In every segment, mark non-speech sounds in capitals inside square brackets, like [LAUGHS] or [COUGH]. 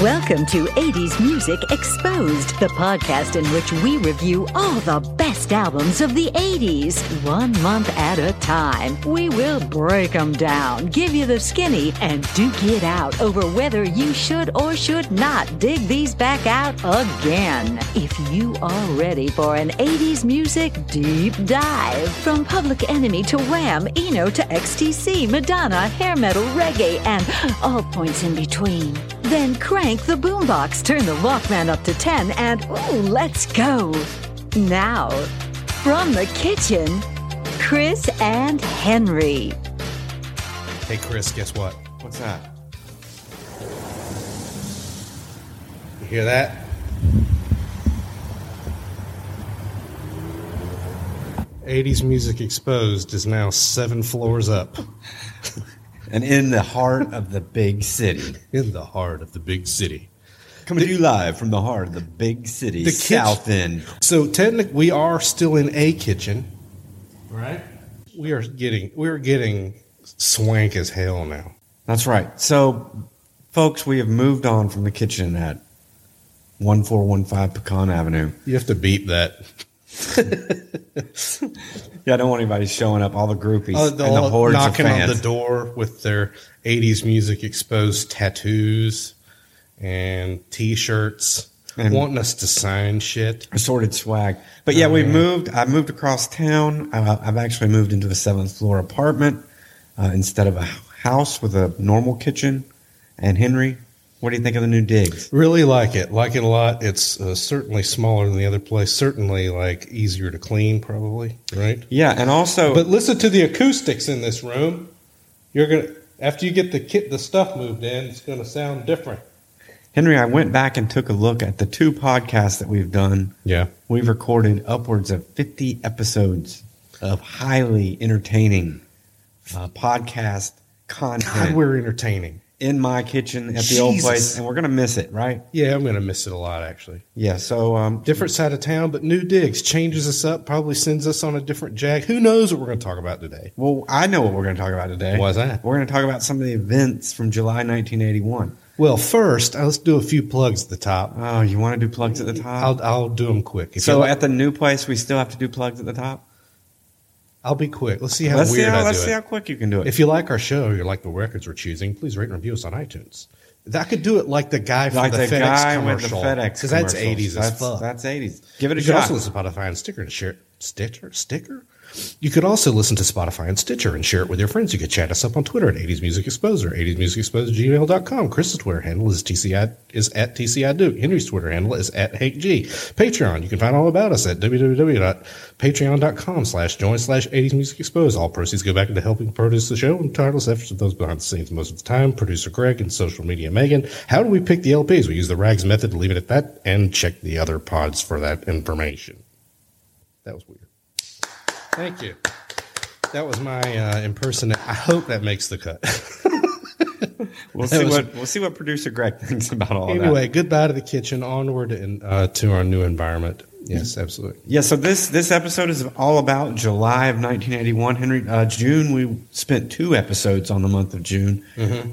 Welcome to 80s Music Exposed, the podcast in which we review all the best albums of the 80s, one month at a time. We will break them down, give you the skinny, and duke it out over whether you should or should not dig these back out again. If you are ready for an 80s music deep dive, from Public Enemy to Wham, Eno to XTC, Madonna, hair metal, reggae, and all points in between, then crank the boombox, turn the Walkman up to 10, and ooh, let's go. Now, from the kitchen, Chris and Henry. Hey, Chris, guess what? What's that? You hear that? '80s Music Exposed is now seven floors up [LAUGHS] And in the heart of the big city. in the heart of the big city. Coming to you live from the heart of the big city, The South kitchen- End. So technically, we are still in a kitchen, right? We are getting we're getting swank as hell now. That's right. So, folks, we have moved on from the kitchen at 1415 Pecan Avenue. You have to beat that. [LAUGHS] Yeah, I don't want anybody showing up, all the groupies Oh, and the- the hordes of knocking on the door with their '80s music exposed tattoos and T-shirts, And- wanting us to sign shit. assorted swag. But yeah, Oh, we moved. I moved across town. I, I've actually moved into a seventh floor apartment uh, instead of a house with a normal kitchen. And Henry, what do you think of the new digs? Really like it. Like it a lot. It's uh, certainly smaller than the other place. Certainly like easier to clean, probably. Right. Yeah, and also, But listen to the acoustics in this room. You're gonna after you get the kit, the stuff moved in, it's gonna sound different. Henry, I went back and took a look at the two podcasts that we've done. Yeah. We've recorded upwards of 50 episodes of highly entertaining uh, podcast God, content we're entertaining. In my kitchen at the old place, and we're to miss it, right? Yeah, I'm gonna miss it a lot actually. Yeah, so um, Different side of town, but new digs changes us up. Probably sends us on a different jag. Who knows what we're gonna talk about today? well, I know what we're to talk about today. Why's that? We're to talk about some of the events from July 1981. Well, first, uh, let's do a few plugs at the top. Oh, you want to do plugs at the top? I'll I'll do them quick. If so like- at the new place, we still have to do plugs at the top. I'll be quick. Let's see how let's see weird how, I let's do see it. how quick you can do it. If you like our show, you like the records we're choosing, please rate and review us on iTunes. That could do it like the guy from like the, the, FedEx guy with the commercial. Because that's commercials. eighties as That's, fuck. that's 80s. Give it a you shot. also listen to Spotify and sticker and share Stitcher sticker. You could also listen to Spotify and Stitcher and share it with your friends. You could chat us up on Twitter at 80s Music Exposed or 80s Music Exposed at gmail.com. Chris's Twitter handle is TCI is at TCI Duke. Henry's Twitter handle is at Hank G. Patreon. You can find all about us at www.patreon.com slash join slash 80s Music Exposed. All proceeds go back into helping produce the show and tireless efforts of those behind the scenes most of the time. Producer Greg and social media Megan. How do we pick the LPs? We use the RAGS method to leave it at that and check the other pods for that information. That was weird. Thank you. That was my uh, impersonate. I hope that makes the cut. [LAUGHS] We'll That see was- what we'll see what producer Greg thinks about all anyway, that. Anyway, goodbye to the kitchen. Onward and uh, to our new environment. Yes, absolutely. Yeah, so this this episode is all about July of 1981. Henry, uh, June we spent two episodes on the month of June.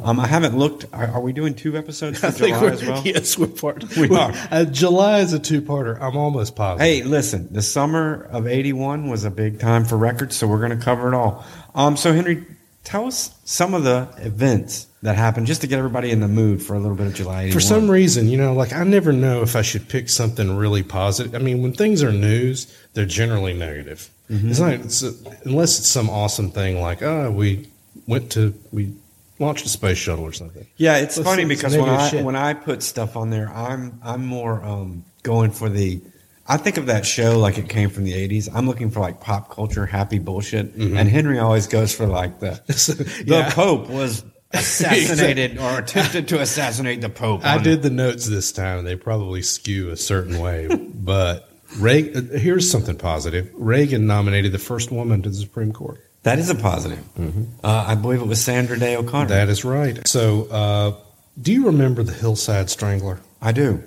Um, I haven't looked. Are, are we doing two episodes for Mm-hmm. [LAUGHS] I think July as well? [LAUGHS] yes, we're part. We are. Uh, July is a two-parter. I'm almost positive. Hey, listen, the summer of 81 was a big time for records, so we're going to cover it all. Um, so, Henry, tell us some of the events that happened just to get everybody in the mood for a little bit of July 81. For some reason, you know, like I never know if I should pick something really positive. I mean, when things are news, they're generally negative. Mm-hmm. It's not it's a, unless it's some awesome thing like, oh, we went to we launched a space shuttle or something. Yeah, it's Let's funny because when I shit. when I put stuff on there, I'm I'm more um, going for the. I think of that show like it came from the '80s. I'm looking for like pop culture, happy bullshit, and Henry always goes for like the [LAUGHS] the Mm-hmm. Yeah. Pope was assassinated [LAUGHS] or attempted to assassinate the Pope. I on- did the notes this time. They probably skew a certain way, but Reagan, here's something positive. Reagan nominated the first woman to the Supreme Court. That is a positive. Uh, I believe it was Sandra Day O'Connor. Mm-hmm. That is right. So, uh, do you remember the Hillside Strangler? I do.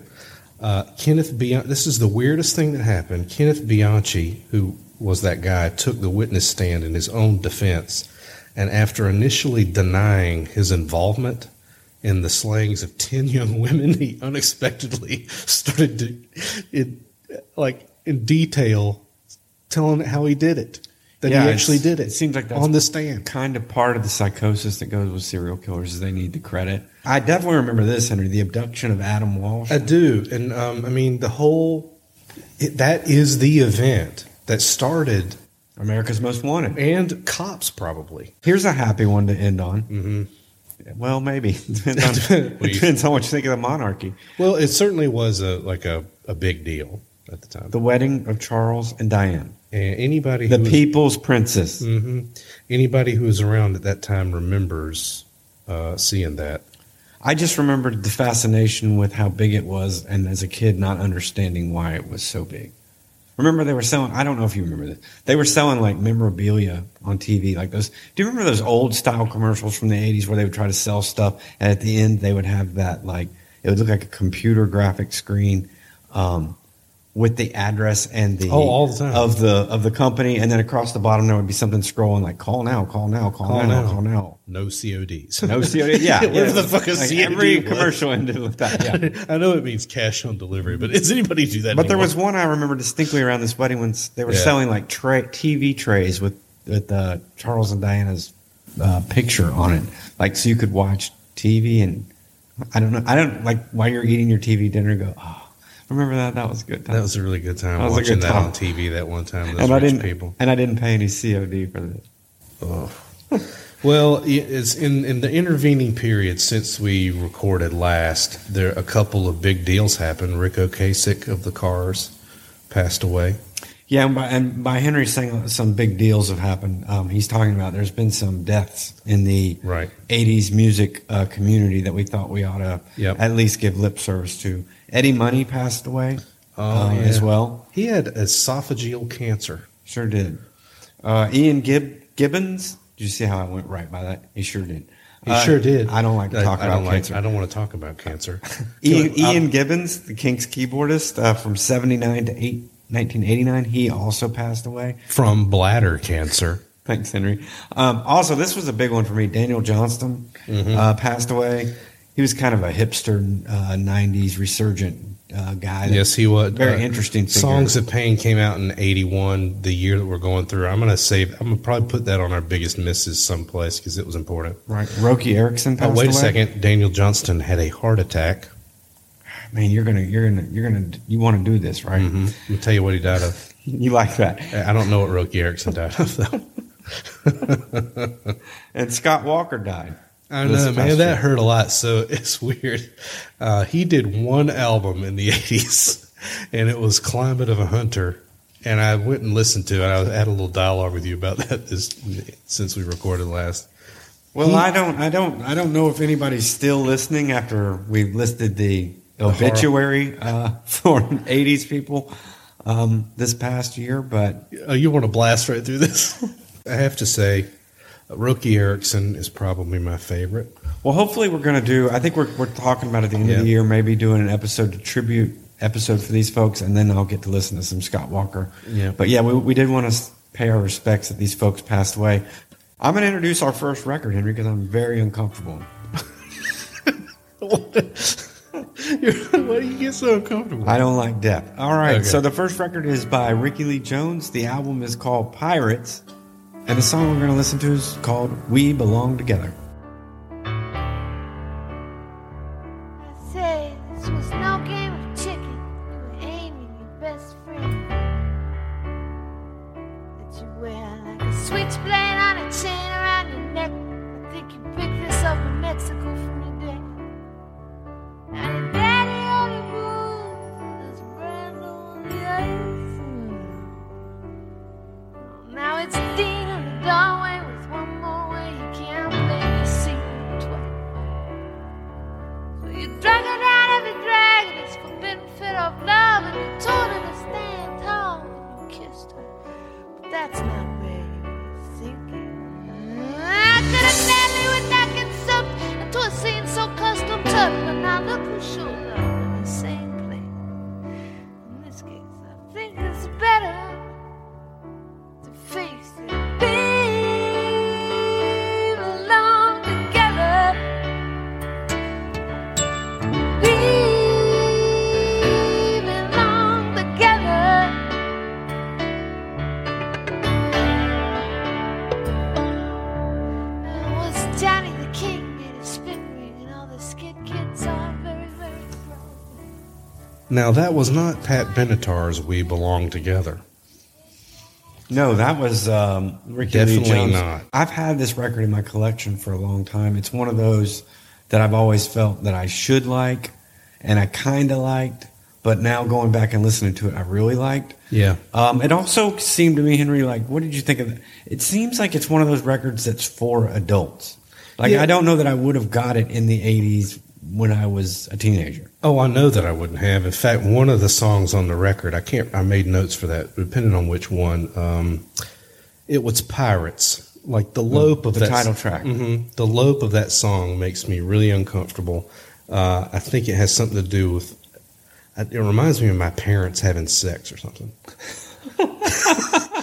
Uh, Kenneth Bianchi, this is the weirdest thing that happened. Kenneth Bianchi, who was that guy, took the witness stand in his own defense. And after initially denying his involvement in the slayings of 10 young women, he unexpectedly [LAUGHS] started to, in, like, in detail, telling how he did it. That Yeah, he actually did it. it seems like that's on the stand. kind of part of the psychosis that goes with serial killers is they need the credit. I definitely remember this, Henry, the abduction of Adam Walsh. I do, and um, I mean the whole. It, that is the event that started, America's Most Wanted. and cops probably. Here's a happy one to end on. Mm-hmm. Well, maybe [LAUGHS] depends on, [LAUGHS] What you- depends on what you think of the monarchy. Well, it certainly was a like a, a big deal at the time. The wedding of Charles and Diane, and anybody the was- people's princess. Mhm. Anybody who was around at that time remembers uh, seeing that. I just remembered the fascination with how big it was, and as a kid, not understanding why it was so big. Remember, they were selling. I don't know if you remember this. They were selling like memorabilia on TV, like those. Do you remember those old style commercials from the '80s where they would try to sell stuff, and at the end they would have that like it would look like a computer graphic screen. Um, with the address and the Oh, all the time. of the of the company, and then across the bottom there would be something scrolling like "call now, call now, call, Call now, now. call now." No CODs. [LAUGHS] No CODs. Yeah, [LAUGHS] Whatever yeah. the fuck a like COD Every was. commercial ended with that. Yeah. [LAUGHS] I know it means cash on delivery, but does anybody do that? But there was one I remember distinctly around this wedding when they were Yeah. selling like tray, TV trays with with uh, Charles and Diana's uh, picture on it, like so you could watch TV and I don't know. I don't like while you're eating your TV dinner. Go, oh, remember that? That was a good. Time. That was a really good time That was watching good that time. on TV that one time. Those and I didn't people. and I didn't pay any COD for this. Well, it's in in the intervening period since we recorded last. There a couple of big deals happened. Ric Ocasek of the Cars passed away. Yeah, and by, and by Henry saying some big deals have happened, um, he's talking about there's been some deaths in the Right. 80s music uh, community that we thought we ought to Yep. at least give lip service to. Eddie Money passed away Oh, uh, yeah. as well. He had esophageal cancer. Sure did. Uh, Ian Gib- Gibbons, did you see how I went right by that? He sure did. He Uh, sure did. I don't like to talk I about don't like- cancer. I don't want to talk about cancer. [LAUGHS] Ian, Ian Gibbons, the Kinks keyboardist uh, from 79 to 8, 1989, he also passed away. from bladder cancer. Thanks, Henry. Um, also, this was a big one for me. Daniel Johnston Mm-hmm. uh, passed away. He was kind of a hipster uh, '90s resurgent uh, guy. Yes, he was. Very uh, interesting. Figure. Songs of Pain came out in '81, the year that we're going through. I'm gonna save. I'm gonna probably put that on our biggest misses someplace because it was important. right? Roky Erickson Oh, passed wait a second. Daniel Johnston had a heart attack. Man, you're gonna, you're gonna, you're gonna, you want to do this, right? Mm-hmm. Let me tell you what he died of. [LAUGHS] You like that? I don't know what Roky Erickson died of though. [LAUGHS] And Scott Walker died. I know, man. That hurt a lot. So [LAUGHS] it's weird. Uh, he did one album in the [LAUGHS] '80s, and it was "Climate of a Hunter." And I went and listened to it. I had a little dialogue with you about [LAUGHS] that this, since we recorded last. Well, He- I don't, I don't, I don't know if anybody's still listening after we've listed the obituary uh, for '80s people um, this past year, but Oh, you want to blast right through this? I have to say, Roky Erickson is probably my favorite. Well, hopefully we're going to do. I think we're we're talking about at the end of the year, maybe doing an episode to tribute episode for these folks, and then I'll get to listen to some Scott Walker. Yeah. But yeah, we, we did want to pay our respects that these folks passed away. I'm going to introduce our first record, Henry, because I'm very uncomfortable. [LAUGHS] Why do you get so uncomfortable? I don't like death. All right, Okay. so the first record is by Rickie Lee Jones. The album is called Pirates, and the song we're going to listen to is called "We Belong Together." Now that was not Pat Benatar's "We Belong Together." No, that was um, Rickie Definitely Lee Jones. not. I've had this record in my collection for a long time. It's one of those that I've always felt that I should like, and I kind of liked, but now going back and listening to it, I really liked. Yeah. Um, it also seemed to me, Henry, like, what did you think of it? It seems like it's one of those records that's for adults. Like, Yeah. I don't know that I would have got it in the 80s when I was a teenager. Oh, I know that I wouldn't have. In fact, one of the songs on the record, I can't. I made notes for that, depending on which one. Um, it was "Pirates." Like the lope of the that title track. hmm The lope of that song makes me really uncomfortable. Uh, I think it has something to do with. It reminds me of my parents having sex or something. [LAUGHS] [LAUGHS]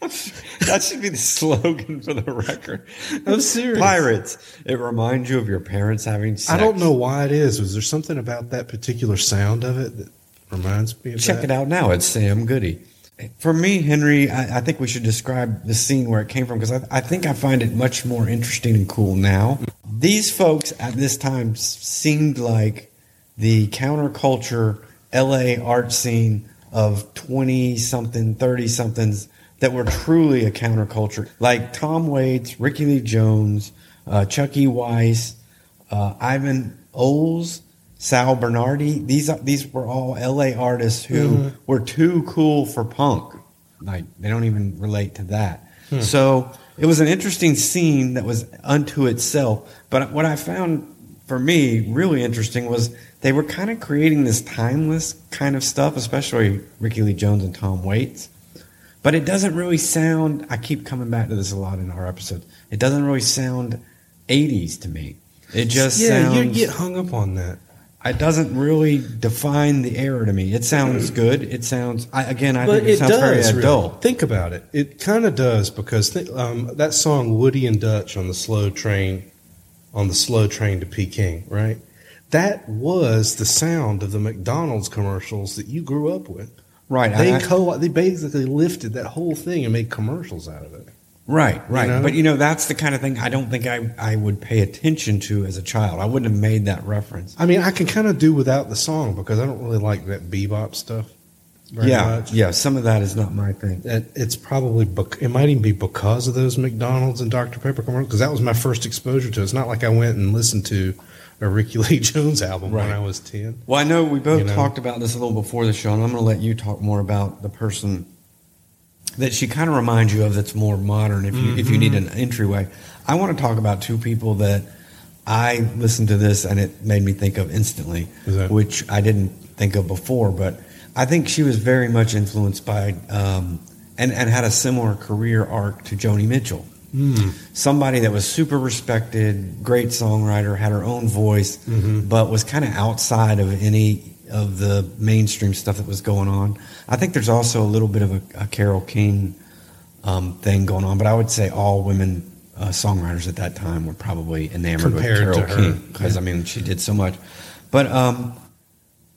[LAUGHS] That should be the slogan for the record. I'm serious. Pirates. It reminds you of your parents having sex. I don't know why it is. Was there something about that particular sound of it that reminds me of Check that? it out now. It's Sam Goody. For me, Henry, I, I think we should describe the scene where it came from because I, I think I find it much more interesting and cool now. These folks at this time seemed like the counterculture LA art scene of 20 something, 30 somethings that were truly a counterculture. Like Tom Waits, Rickie Lee Jones, uh, Chucky Weiss, uh, Ivan Ulz, Sal Bernardi. These these were all L.A. artists who were too cool for punk. Like they don't even relate to that. So it was an interesting scene that was unto itself. But what I found for me really interesting was they were kind of creating this timeless kind of stuff, especially Rickie Lee Jones and Tom Waits. But it doesn't really sound. I keep coming back to this a lot in our episodes. It doesn't really sound 80s to me. It just Yeah, sounds. you get hung up on that. It doesn't really define the era to me. It sounds good. It sounds. I, again, I but think it, it sounds does. very really. adult. Think about it. It kind of does because th- um, that song "Woody and Dutch" on the slow train, on the slow train to Peking, right? That was the sound of the McDonald's commercials that you grew up with. Right. They I- co- they basically lifted that whole thing and made commercials out of it. Right, right. know? But you know, that's the kind of thing I don't think I, I would pay attention to as a child. I wouldn't have made that reference. I mean, I can kind of do without the song because I don't really like that bebop stuff. Very yeah, much. yeah. Some of that is not my thing. It, it's probably bec- it might even be because of those McDonald's and Dr Pepper commercials because that was my first exposure to it. It's not like I went and listened to a Rickie Lee Jones album when I was ten. Well, I know we both You know? talked about this a little before the show, and I'm going to let you talk more about the person that she kind of reminds you of that's more modern if you if you need an entryway. I want to talk about two people that I listened to this and it made me think of instantly, that? which I didn't think of before, but I think she was very much influenced by um, and and had a similar career arc to Joni Mitchell. Somebody that was super respected, great songwriter, had her own voice, but was kind of outside of any of the mainstream stuff that was going on. I think there's also a little bit of a, a Carole King um, thing going on, but I would say all women uh, songwriters at that time were probably enamored Compared with Carole King because I mean she did so much. But um,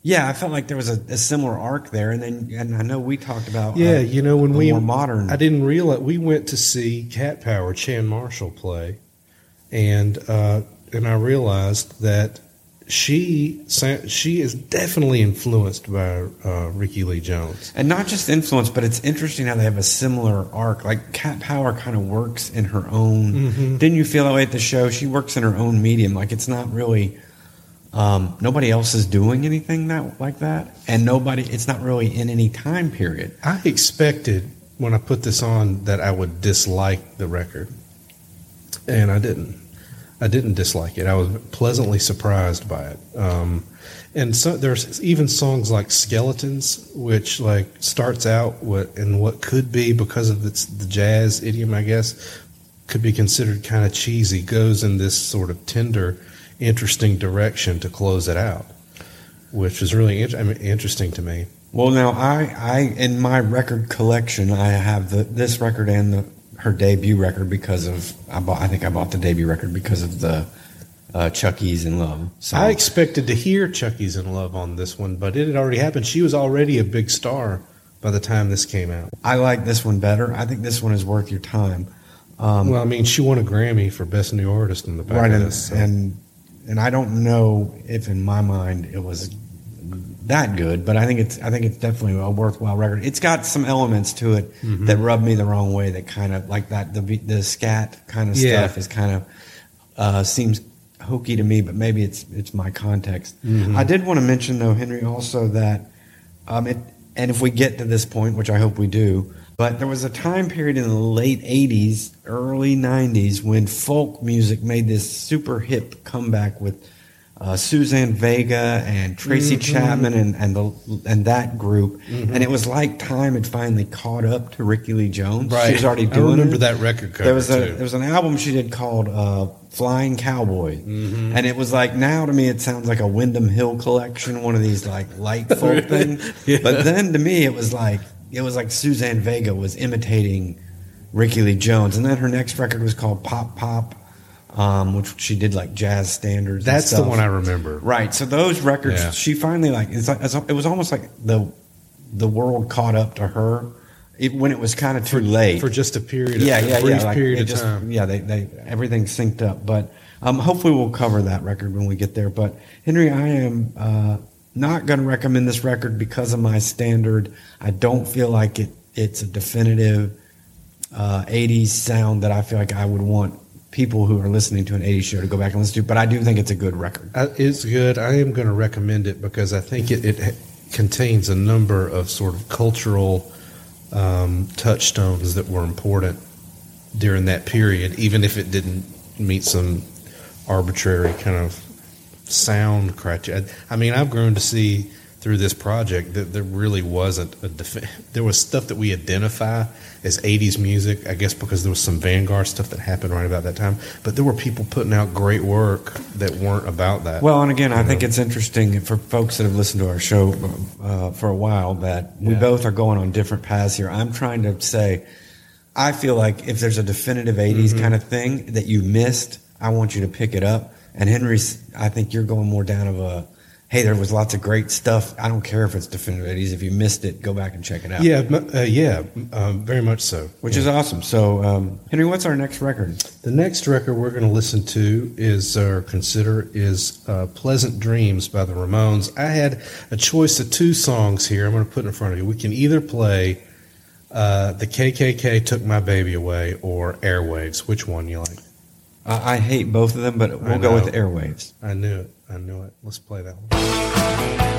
yeah, I felt like there was a, a similar arc there, and then and I know we talked about Yeah, uh, you know when we more modern. I didn't realize we went to see Cat Power Chan Marshall play, and uh, and I realized that she she is definitely influenced by uh, Rickie Lee Jones. And not just influenced, but it's interesting how they have a similar arc. Like Cat Power kind of works in her own. Mm-hmm. Didn't you feel that way at the show? She works in her own medium. Like it's not really. Um, nobody else is doing anything that like that, and nobody. It's not really in any time period. I expected when I put this on that I would dislike the record, and I didn't. I didn't dislike it. I was pleasantly surprised by it. Um, and so there's even songs like "Skeletons," which like starts out what and what could be because of its the jazz idiom, I guess, could be considered kind of cheesy. Goes in this sort of tender, interesting direction to close it out, which is really int- I mean, interesting to me. Well, now I, I in my record collection, I have the this record and the her debut record because of I bought. I think I bought the debut record because of the uh, Chuck E.'s in Love. song. I expected to hear Chuck E.'s in Love on this one, but it had already happened. She was already a big star by the time this came out. I like this one better. I think this one is worth your time. Um, well, I mean, she won a Grammy for Best New Artist in the back right, and, so- and and I don't know if in my mind it was that good, but I think it's I think it's definitely a worthwhile record. It's got some elements to it Mm-hmm. that rub me the wrong way. That kind of like that the the scat kind of Yeah. stuff is kind of uh, seems hokey to me, but maybe it's it's my context. Mm-hmm. I did want to mention though, Henry, also that um, it, and if we get to this point, which I hope we do, but there was a time period in the late '80s, early '90s when folk music made this super hip comeback with uh, Suzanne Vega and Tracy Mm-hmm. Chapman and and the and that group, and it was like time had finally caught up to Rickie Lee Jones. she was already doing. I remember it. that record cover There was a too. there was an album she did called uh, Flying Cowboy, Mm-hmm. and it was like now to me it sounds like a Windham Hill collection, one of these like light folk [LAUGHS] things. Yeah. But then to me it was like it was like Suzanne Vega was imitating Rickie Lee Jones, and then her next record was called Pop Pop, um, which she did like jazz standards. and That's the one I remember. Right. So those records, Yeah. she finally like it's like it was almost like the the world caught up to her it, when it was kind of too late for just a period. yeah, of, yeah, a brief yeah. Like, period of just, time. Yeah, they, they everything synced up. But um, hopefully we'll cover that record when we get there. But Henry, I am uh, not going to recommend this record because of my standard. I don't feel like it. It's a definitive uh, '80s sound that I feel like I would want people who are listening to an '80s show to go back and listen to. But I do think it's a good record. Uh, It's good. I am going to recommend it because I think it, it contains a number of sort of cultural um, touchstones that were important during that period, even if it didn't meet some arbitrary kind of sound criteria. I mean, I've grown to see through this project that there really wasn't a defi- there was stuff that we identify as 80s music i guess because there was some vanguard stuff that happened right about that time but there were people putting out great work that weren't about that Well, and again, I think it's interesting for folks that have listened to our show uh, for a while that we Yeah. both are going on different paths here. I'm trying to say, I feel like if there's a definitive 80s Mm-hmm. kind of thing that you missed, I want you to pick it up. And Henry's, I think you're going more down of a, hey, there was lots of great stuff. I don't care if it's definitive 80s. If you missed it, go back and check it out. yeah m- uh, yeah um, very much so Which is awesome. So, um, Henry, what's our next record? The next record we're going to listen to is or consider is uh, "Pleasant Dreams" by the Ramones. I had a choice of two songs here. I'm going to put in front of you. We can either play uh, "The KKK Took My Baby Away" or "Airwaves." Which one you like? I I hate both of them, but we'll go with Airwaves. I knew it. I knew it. Let's play that one.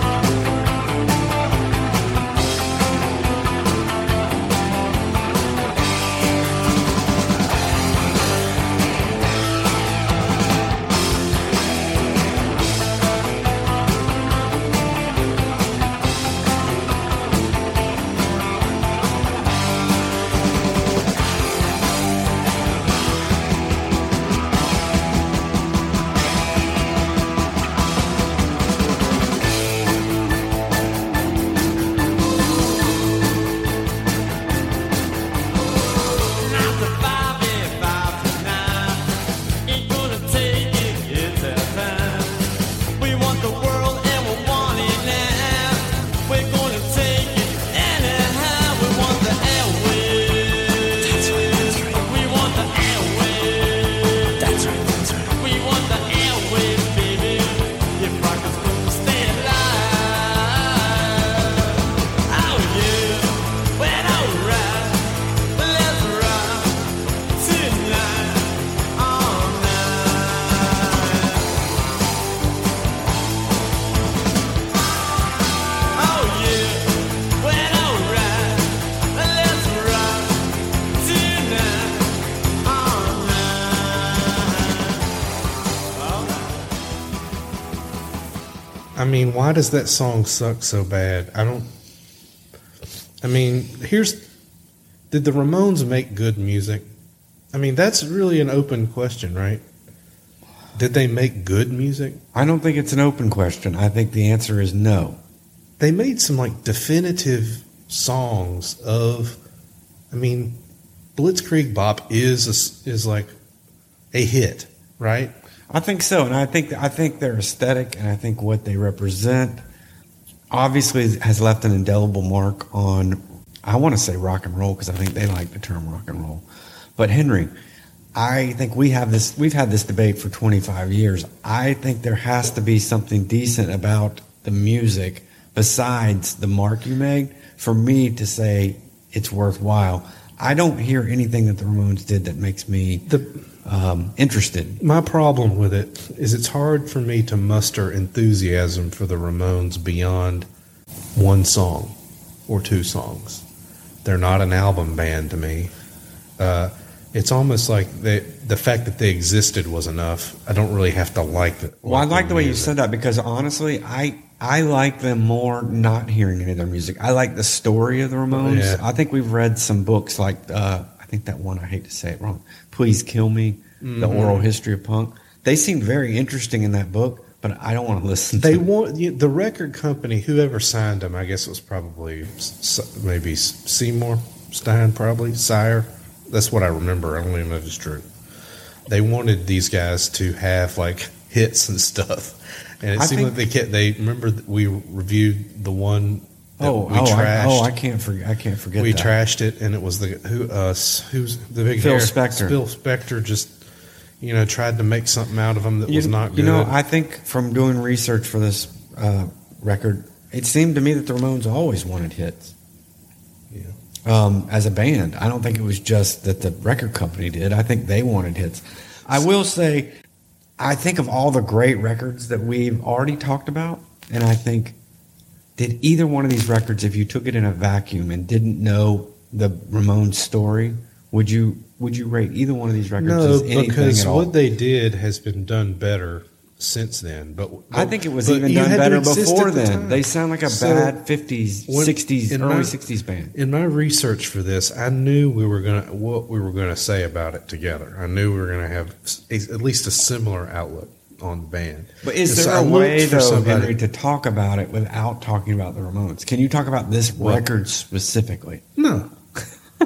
Mean, why does that song suck so bad? I don't. I mean, here's. Did the Ramones make good music? I mean, that's really an open question, right? Did they make good music? I don't think it's an open question. I think the answer is no. They made some like definitive songs of. I mean, Blitzkrieg Bop is a is like a hit, right? I think so, and I think I think their aesthetic and I think what they represent obviously has left an indelible mark on. I want to say rock and roll because I think they like the term rock and roll, but Henry, I think we have this. We've had this debate for 25 years. I think there has to be something decent about the music besides the mark you made for me to say it's worthwhile. I don't hear anything that the Ramones did that makes me The um, interested. my problem with it is it's hard for me to muster enthusiasm for the Ramones beyond one song or two songs. They're not an album band to me. Uh, it's almost like they, the fact that they existed was enough. I don't really have to like it. Well, I like the way you said that because honestly, I I like them more not hearing any of their music. I like the story of the Ramones. Yeah. I think we've read some books like uh, I think that one I hate to say it wrong. Please kill me. The Mm-hmm. oral history of punk. They seemed very interesting in that book, but I don't want to listen. They to them. want you- the record company, whoever signed them. I guess it was probably S- maybe Seymour Stein, probably Sire. That's what I remember. I don't even know if it's true. They wanted these guys to have like hits and stuff, and it I seemed like they kept. They remember we reviewed the one. Oh, we oh, trashed. I, oh! I can't forget. I can't forget. we that. trashed it, and it was the who us who's the big Phil hair- Spector. Phil Spector just you know tried to make something out of them that you, was not good. You know, I think from doing research for this uh, record, it seemed to me that the Ramones always wanted hits. Yeah. Um, as a band, I don't think it was just that the record company did. I think they wanted hits. I will say, I think of all the great records that we've already talked about, and I think did either one of these records, if you took it in a vacuum and didn't know the Ramones story, would you would you rate either one of these records No, as anything because at all? what they did has been done better since then. But, I think it was even done better before the then. time. They sound like a So, bad fifties, sixties, early sixties band. In my research for this, I knew we were gonna what we were gonna say about it together. I knew we were gonna have at least a similar outlook on the band. But is And there I a way, for though, somebody- Henry, to talk about it without talking about the Ramones? Can you talk about this Well- record specifically? No, [LAUGHS]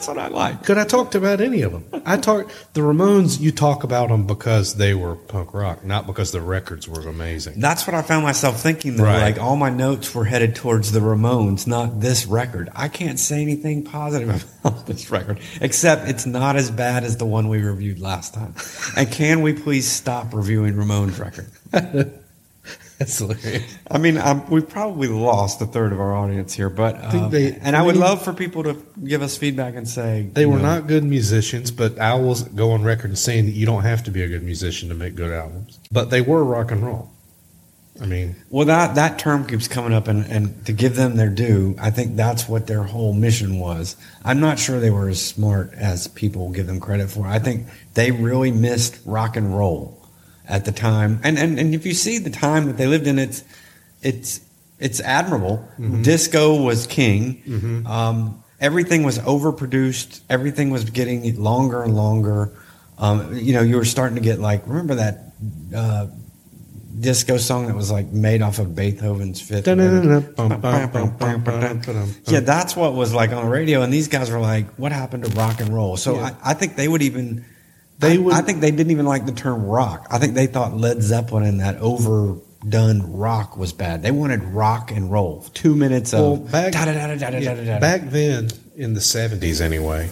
That's what I like. could I talked about any of them? I talked the Ramones. You talk about them because they were punk rock, not because the records were amazing. That's what I found myself thinking. Though, Right. like all my notes were headed towards the Ramones, not this record. I can't say anything positive [LAUGHS] about this record, except it's not as bad as the one we reviewed last time. And can we please stop reviewing Ramones record? [LAUGHS] That's hilarious. I mean, um, we've probably lost a third of our audience here, but think um, they- and I, I would mean- love for people to give us feedback and say They were know, not good musicians, but I will go on record saying that you don't have to be a good musician to make good albums. But they were rock and roll. I mean, Well, that that term keeps coming up, and, and to give them their due, I think that's what their whole mission was. I'm not sure they were as smart as people give them credit for. I think they really missed rock and roll at the time, and and, and if you see the time that they lived in, it's it's it's admirable. Disco was king. Um, everything was overproduced. Everything was getting longer and longer. Um, you know, you were starting to get like remember that. Uh, disco song that was like made off of Beethoven's Fifth. Yeah, that's what was like on the radio, and these guys were like, "What happened to rock and roll?" So Yeah. I, I think they would even. They I, would- I think they didn't even like the term rock. I think they thought Led Zeppelin and that overdone rock was bad. They wanted rock and roll. Two minutes Well, of back, yeah, back then in the 70s anyway,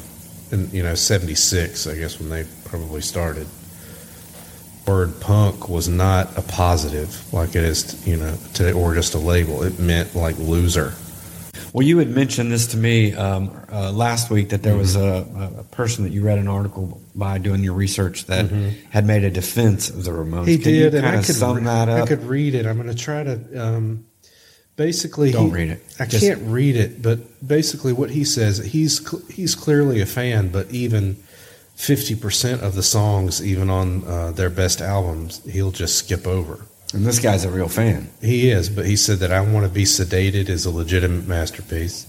in, you know, 76, I guess, when they probably started, word punk was not a positive like it is, you know, today, or just a label. It meant like loser. Well, you had mentioned this to me um, uh, last week that there was Mm-hmm. a, a person that you read an article by doing your research that had made a defense of the Ramones. Mm-hmm. He Can did, and I could, sum re- that I could read it. I'm going to try to. Um, basically, Don't he- read it. I Just- can't read it, but basically, what he says, he's he's clearly a fan, but even fifty percent of the songs, even on uh, their best albums, he'll just skip over. And this guy's a real fan. He is, but he said that I Want to Be Sedated is a legitimate masterpiece.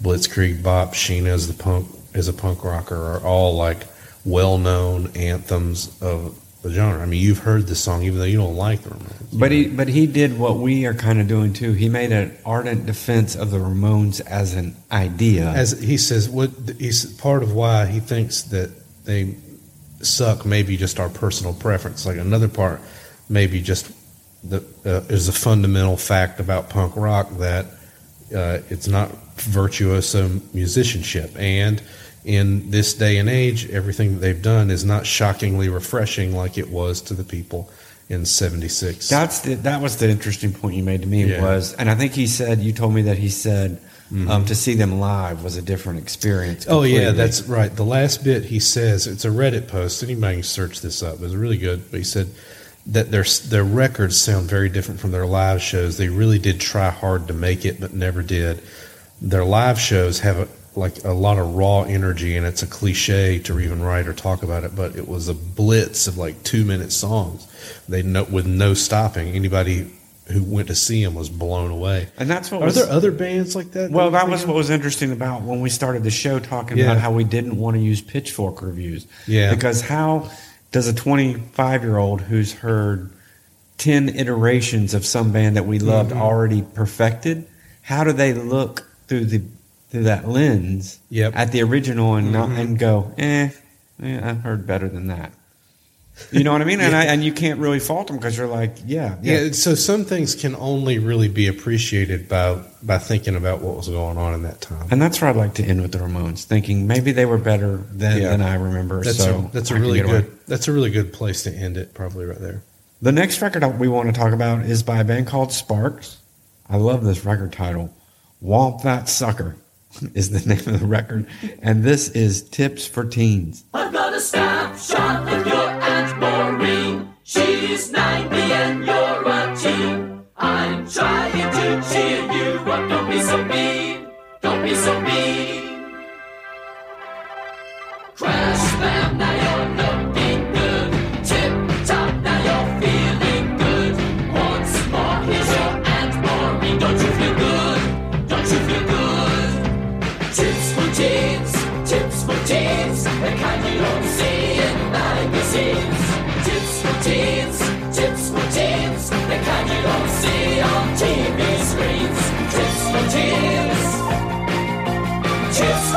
Blitzkrieg Bop, Sheena is the punk is a punk rocker are all like well known anthems of the genre. I mean, you've heard the song even though you don't like the Ramones. But he, but he did what we are kind of doing too. He made an ardent defense of the Ramones as an idea. as he says, what he's part of why he thinks that they suck. Maybe just our personal preference. Like another part, maybe just the uh, is a fundamental fact about punk rock that uh, it's not virtuoso musicianship, and in this day and age, everything that they've done is not shockingly refreshing like it was to the people in '76. That's the, that was the interesting point you made to me Yeah. was, and I think he said you told me that he said um, to see them live was a different experience. Oh yeah, that's right. The last bit he says it's a Reddit post. Anybody can search this up. It's really good. But he said that their their records sound very different from their live shows. They really did try hard to make it, but never did. Their live shows have a, like a lot of raw energy, and it's a cliche to even write or talk about it. But it was a blitz of like two minute songs. They no, with no stopping. Anybody who went to see them was blown away. and that's what Are was, there other bands like that? Well, that was what was interesting about when we started the show, talking Yeah. about how we didn't want to use pitchfork reviews. Yeah. Because how does a 25 year old who's heard 10 iterations of some band that we loved Mm-hmm. already perfected, how do they look through the through that lens Yep. at the original and not Mhm. and go, eh, eh, I've heard better than that. You know what I mean? And I, and you can't really fault them because you're like, yeah, Yeah. so some things can only really be appreciated by by thinking about what was going on in that time. And that's where I'd like to end with the Ramones, thinking maybe they were better than, Yeah. than I remember. That's so a, that's a I really get away. good that's a really good place to end it. Probably right there. The next record we want to talk about is by a band called Sparks. I love this record title. Whomp That Sucker [LAUGHS] is the name of the record. And this is Tips for Teens. I've got a snapshot of your Aunt Maureen. She's 90 and you're a teen. I'm trying to cheer you up. Don't be so mean. Don't be so mean.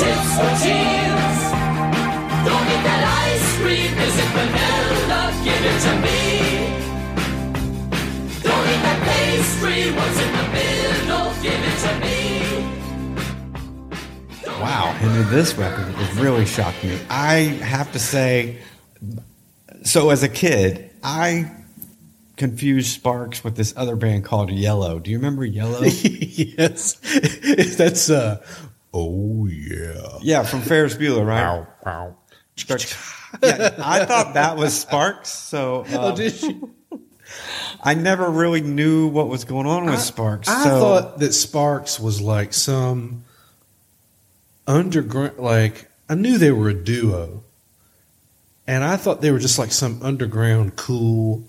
Tips for teens. Don't eat that ice cream, is it vanilla? Give it to me. Don't eat that pastry, what's in the middle? Give it to me. Wow. And this record has really shocked me. I have to say, so as a kid, I confused Sparks with this other band called Yello. Do you remember Yello? [LAUGHS] yes, [LAUGHS] that's uh. Oh yeah. yeah, from Ferris Bueller, right? Ow, ow. yeah, I thought that was Sparks. So uh, [LAUGHS] Oh, did you? I never really knew what was going on with Sparks. I so thought that Sparks was like some underground. Like I knew they were a duo, and I thought they were just like some underground cool.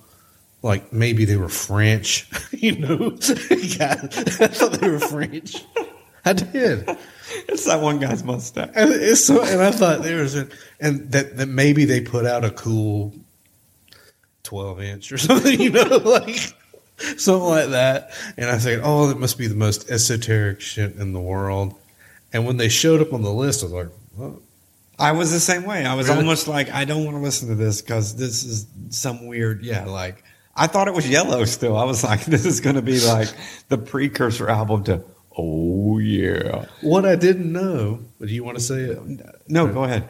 Like maybe they were French, [LAUGHS] you know. [LAUGHS] yeah, I thought they were French. I did. it's that one guy's mustache. And so, and I thought there was a, and that that maybe they put out a cool twelve inch or [LAUGHS] something, you know, like something like that. And I said, oh, that must be the most esoteric shit in the world. And when they showed up on the list, I was like, oh, I was the same way. I was Really? almost like, I don't want to listen to this because this is some weird, yeah, like, I thought it was Yello still. I was [LAUGHS] like, this is going to be like the precursor album to, oh, yeah. what I didn't know. But do you want to say it? No, go ahead.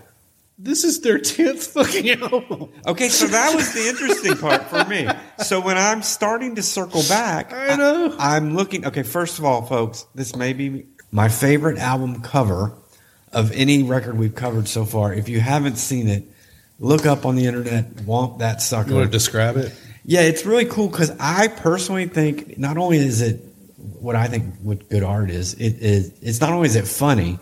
This is their tenth fucking album. Okay, so that was the interesting part for me. So when I'm starting to circle back, I know. I, am looking. Okay, first of all, folks, this may be my favorite album cover of any record we've covered so far. If you haven't seen it, look up on the internet. Whomp that sucker. You want to describe it? Yeah, it's really cool because I personally think not only is it what I think what good art is, it is it's not only is it funny,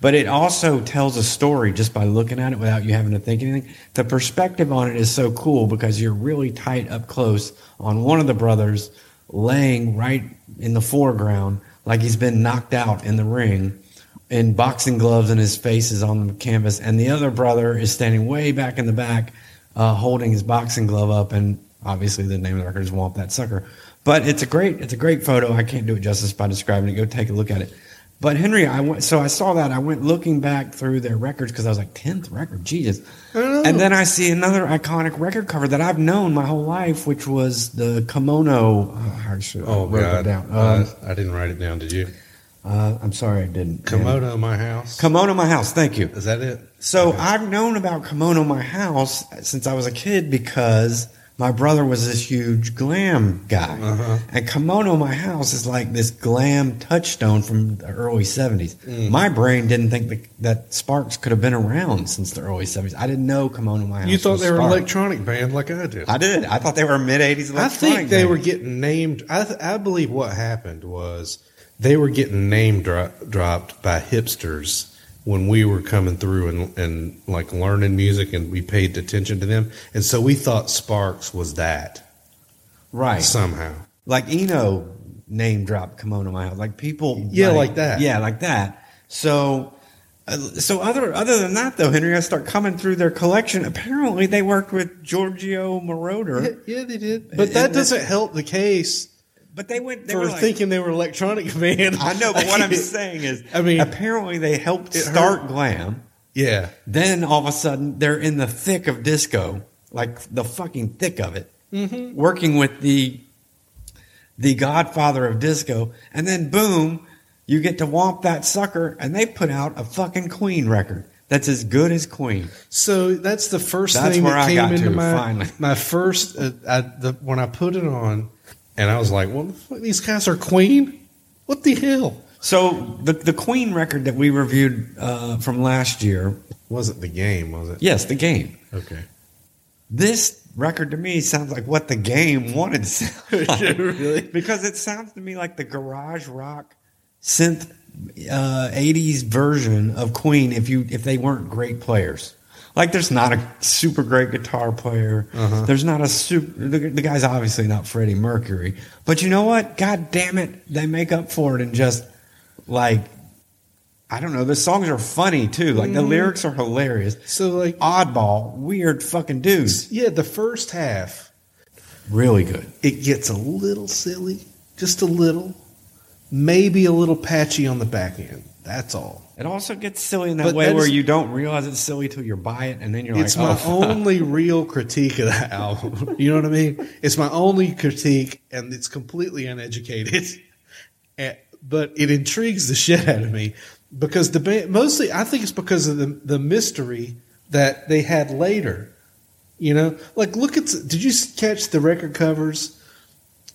but it also tells a story just by looking at it without you having to think anything. The perspective on it is so cool because you're really tight up close on one of the brothers laying right in the foreground like he's been knocked out in the ring in boxing gloves and his face is on the canvas, and the other brother is standing way back in the back, uh, holding his boxing glove up, and obviously the name of the record is "Whomp That Sucker." But it's a great, it's a great photo. I can't do it justice by describing it. Go take a look at it. But Henry, I went, so I saw that. I went looking back through their records because I was like, tenth record, Jesus. And then I see another iconic record cover that I've known my whole life, which was the kimono. Oh, I should, I Oh wrote God, it down. Uh, Um, I didn't write it down. Did you? uh, I'm sorry, I didn't. Kimono, my house. Kimono My House. Thank you. Is that it? So Okay. I've known about Kimono My House since I was a kid because my brother was this huge glam guy. Uh-huh. And Kimono My House is like this glam touchstone from the early 70s. Mm. My brain didn't think that, that Sparks could have been around since the early 70s. I didn't know Kimono My House. You thought they were an electronic band like I did. I did. I thought they were a mid 80s electronic I think they band. were getting named. I, th- I believe what happened was they were getting name dro- dropped by hipsters when we were coming through and, and like learning music and we paid attention to them. And so we thought Sparks was that right. somehow. like Eno name dropped Kimono My House. Like people, Yeah, like that. Yeah, like that. So, uh, so other other than that, though, Henry, I start coming through their collection. Apparently, they worked with Giorgio Moroder, Yeah, yeah, they did. And- But that and doesn't help the case but they went they for were like, thinking they were electronic [LAUGHS] band. I know, but what I'm [LAUGHS] saying is, I mean, apparently they helped start hurt. glam. yeah. Then all of a sudden, they're in the thick of disco, like the fucking thick of it, Mm-hmm. working with the the Godfather of disco, and then boom, you get to whomp that sucker, and they put out a fucking Queen record that's as good as Queen. So that's the first That's thing where that I came got into to, my finally. my first. Uh, I, the, when I put it on, and I was like, "Well, the fuck, these guys are Queen. What the hell?" So the the Queen record that we reviewed uh, from last year, Wasn't the game? Was it? yes, the game. Okay. This record to me sounds like what the game wanted to sound [LAUGHS] like. Really? Because it sounds to me like the garage rock synth uh, 80s version of Queen if you if they weren't great players. Like there's not a super great guitar player. Uh-huh. There's not a super the, the guy's obviously not Freddie Mercury. But you know what? God damn it, they make up for it and just like I don't know, the songs are funny too. Like Mm-hmm. the lyrics are hilarious. So like, Oddball, weird fucking dudes. yeah, the first half Really good. it gets a little silly, just a little, maybe a little patchy on the back end. That's all. It also gets silly in that But way that where is- you don't realize it's silly till you buy it, and then you're it's like, "It's my oh, [LAUGHS] only real critique of that album. You know what I mean? It's my only critique, and it's completely uneducated. [LAUGHS] Eh, But it intrigues the shit out of me because the band, mostly, I think it's because of the the mystery that they had later. You know, like look at. Did you catch the record covers?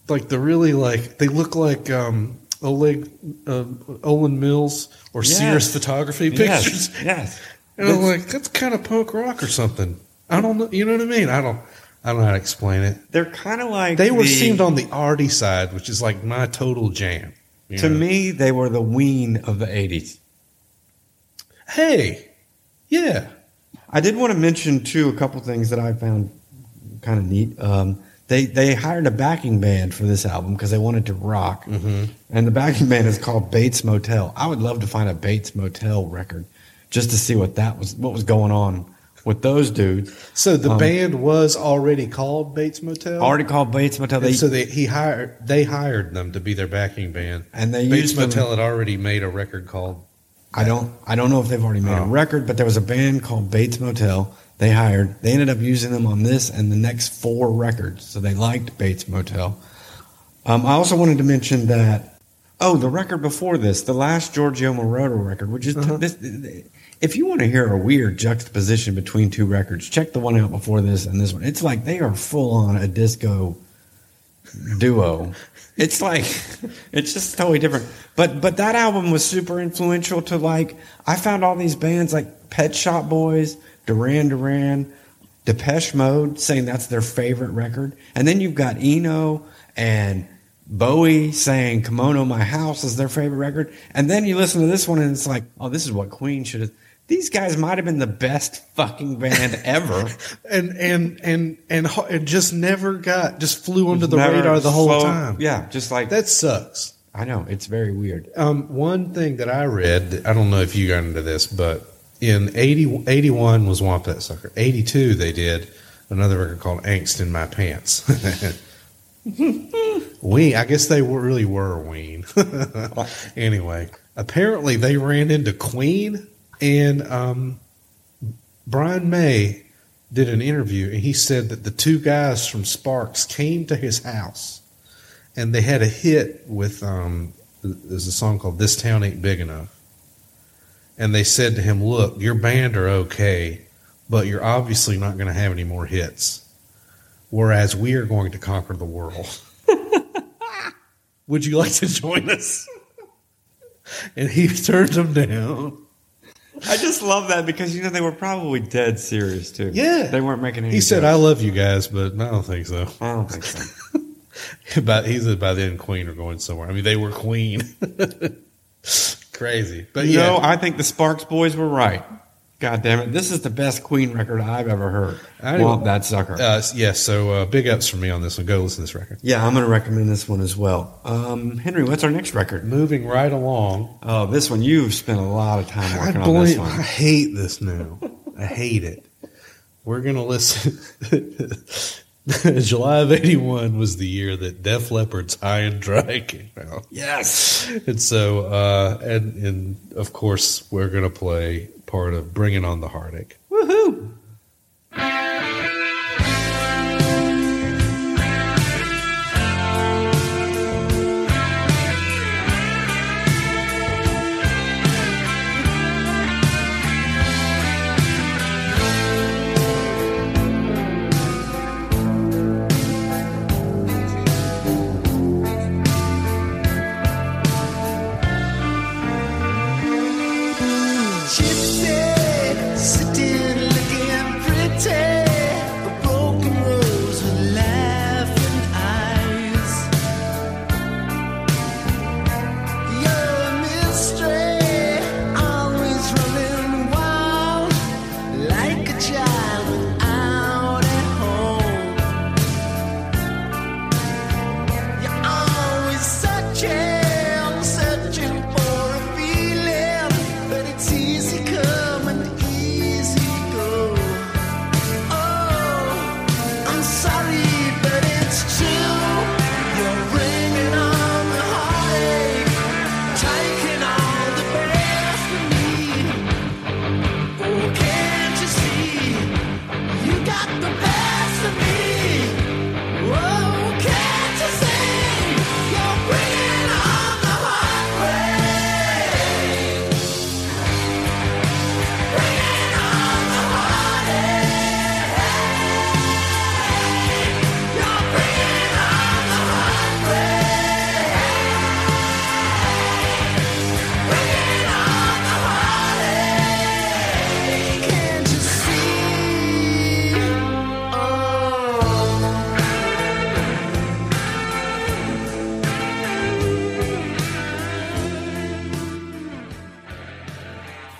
Like the really like they look like um, Oleg uh, Olan Mills or Yes. Sears photography pictures. yes, yes. And I'm like, that's kind of punk rock or something. I don't know. You know what I mean? I don't. I don't know how to explain it. They're kind of like They were the- seemed on the arty side, which is like my total jam. To know? me, they were the ween of the '80s. hey, yeah, I did want to mention too a couple things that I found kind of neat. Um, they they hired a backing band for this album because they wanted to rock, Mm-hmm. and the backing band is called Bates Motel. I would love to find a Bates Motel record just to see what that was, what was going on with those dudes. So the Um, band was already called Bates Motel. Already called Bates Motel. They, so they, he hired. They hired them to be their backing band. and they Bates used them- Motel had already made a record called. I don't I don't know if they've already made a Oh. record, but there was a band called Bates Motel. They hired. They ended up using them on this and the next four records. So they liked Bates Motel. Um, I also wanted to mention that. Oh, the record before this, the last Giorgio Moroder record, which is Uh-huh. this. If you want to hear a weird juxtaposition between two records, check the one out before this and this one. It's like they are full on a disco duo. It's like it's just totally different. But but that album was super influential to like I found all these bands like Pet Shop Boys, Duran Duran, Depeche Mode saying that's their favorite record. And then you've got Eno and Bowie saying Kimono My House is their favorite record. And then you listen to this one and it's like, oh, this is what Queen should have. These guys might have been the best fucking band [LAUGHS] ever. And and and and it just never got just flew under the Never radar the whole slow- time. Yeah, just like That sucks. I know it's very weird. Um, one thing that I read, I don't know if you got into this, but in 80, 81 was Whomp That Sucker. 82, they did another record called Angst in My Pants. [LAUGHS] Ween, I guess they were, really were Ween. [LAUGHS] anyway, apparently they ran into Queen and um, Brian May did an interview and he said that the two guys from Sparks came to his house and they had a hit with um, there's a song called "This Town Ain't Big Enough," and they said to him, "Look, your band are okay, but you're obviously not going to have any more hits. Whereas we are going to conquer the world. [LAUGHS] Would you like to join us?" [LAUGHS] And he turned them down. I just love that because you know they were probably dead serious too. Yeah. they weren't making any. He said, jokes. "I love you guys, but I don't think so." I don't think so. [LAUGHS] But he said by then Queen are going somewhere. I mean, they were Queen. Crazy, but You yeah, know, I think the Sparks boys were right. God damn it! This is the best Queen record I've ever heard. I Want that sucker? Uh, yeah, so uh, big ups for me on this one. Go listen to this record. yeah, I'm going to recommend this one as well. Um, Henry, what's our next record? Moving right along. Oh, this one you've spent a lot of time I working on this blame. I hate this now. I hate it. We're gonna listen. [LAUGHS] [LAUGHS] July of '81 was the year that Def Leppard's "High and Dry" [LAUGHS] came out, Yes. and so uh, and and of course we're gonna play part of "Bringing On the Heartache." Woohoo!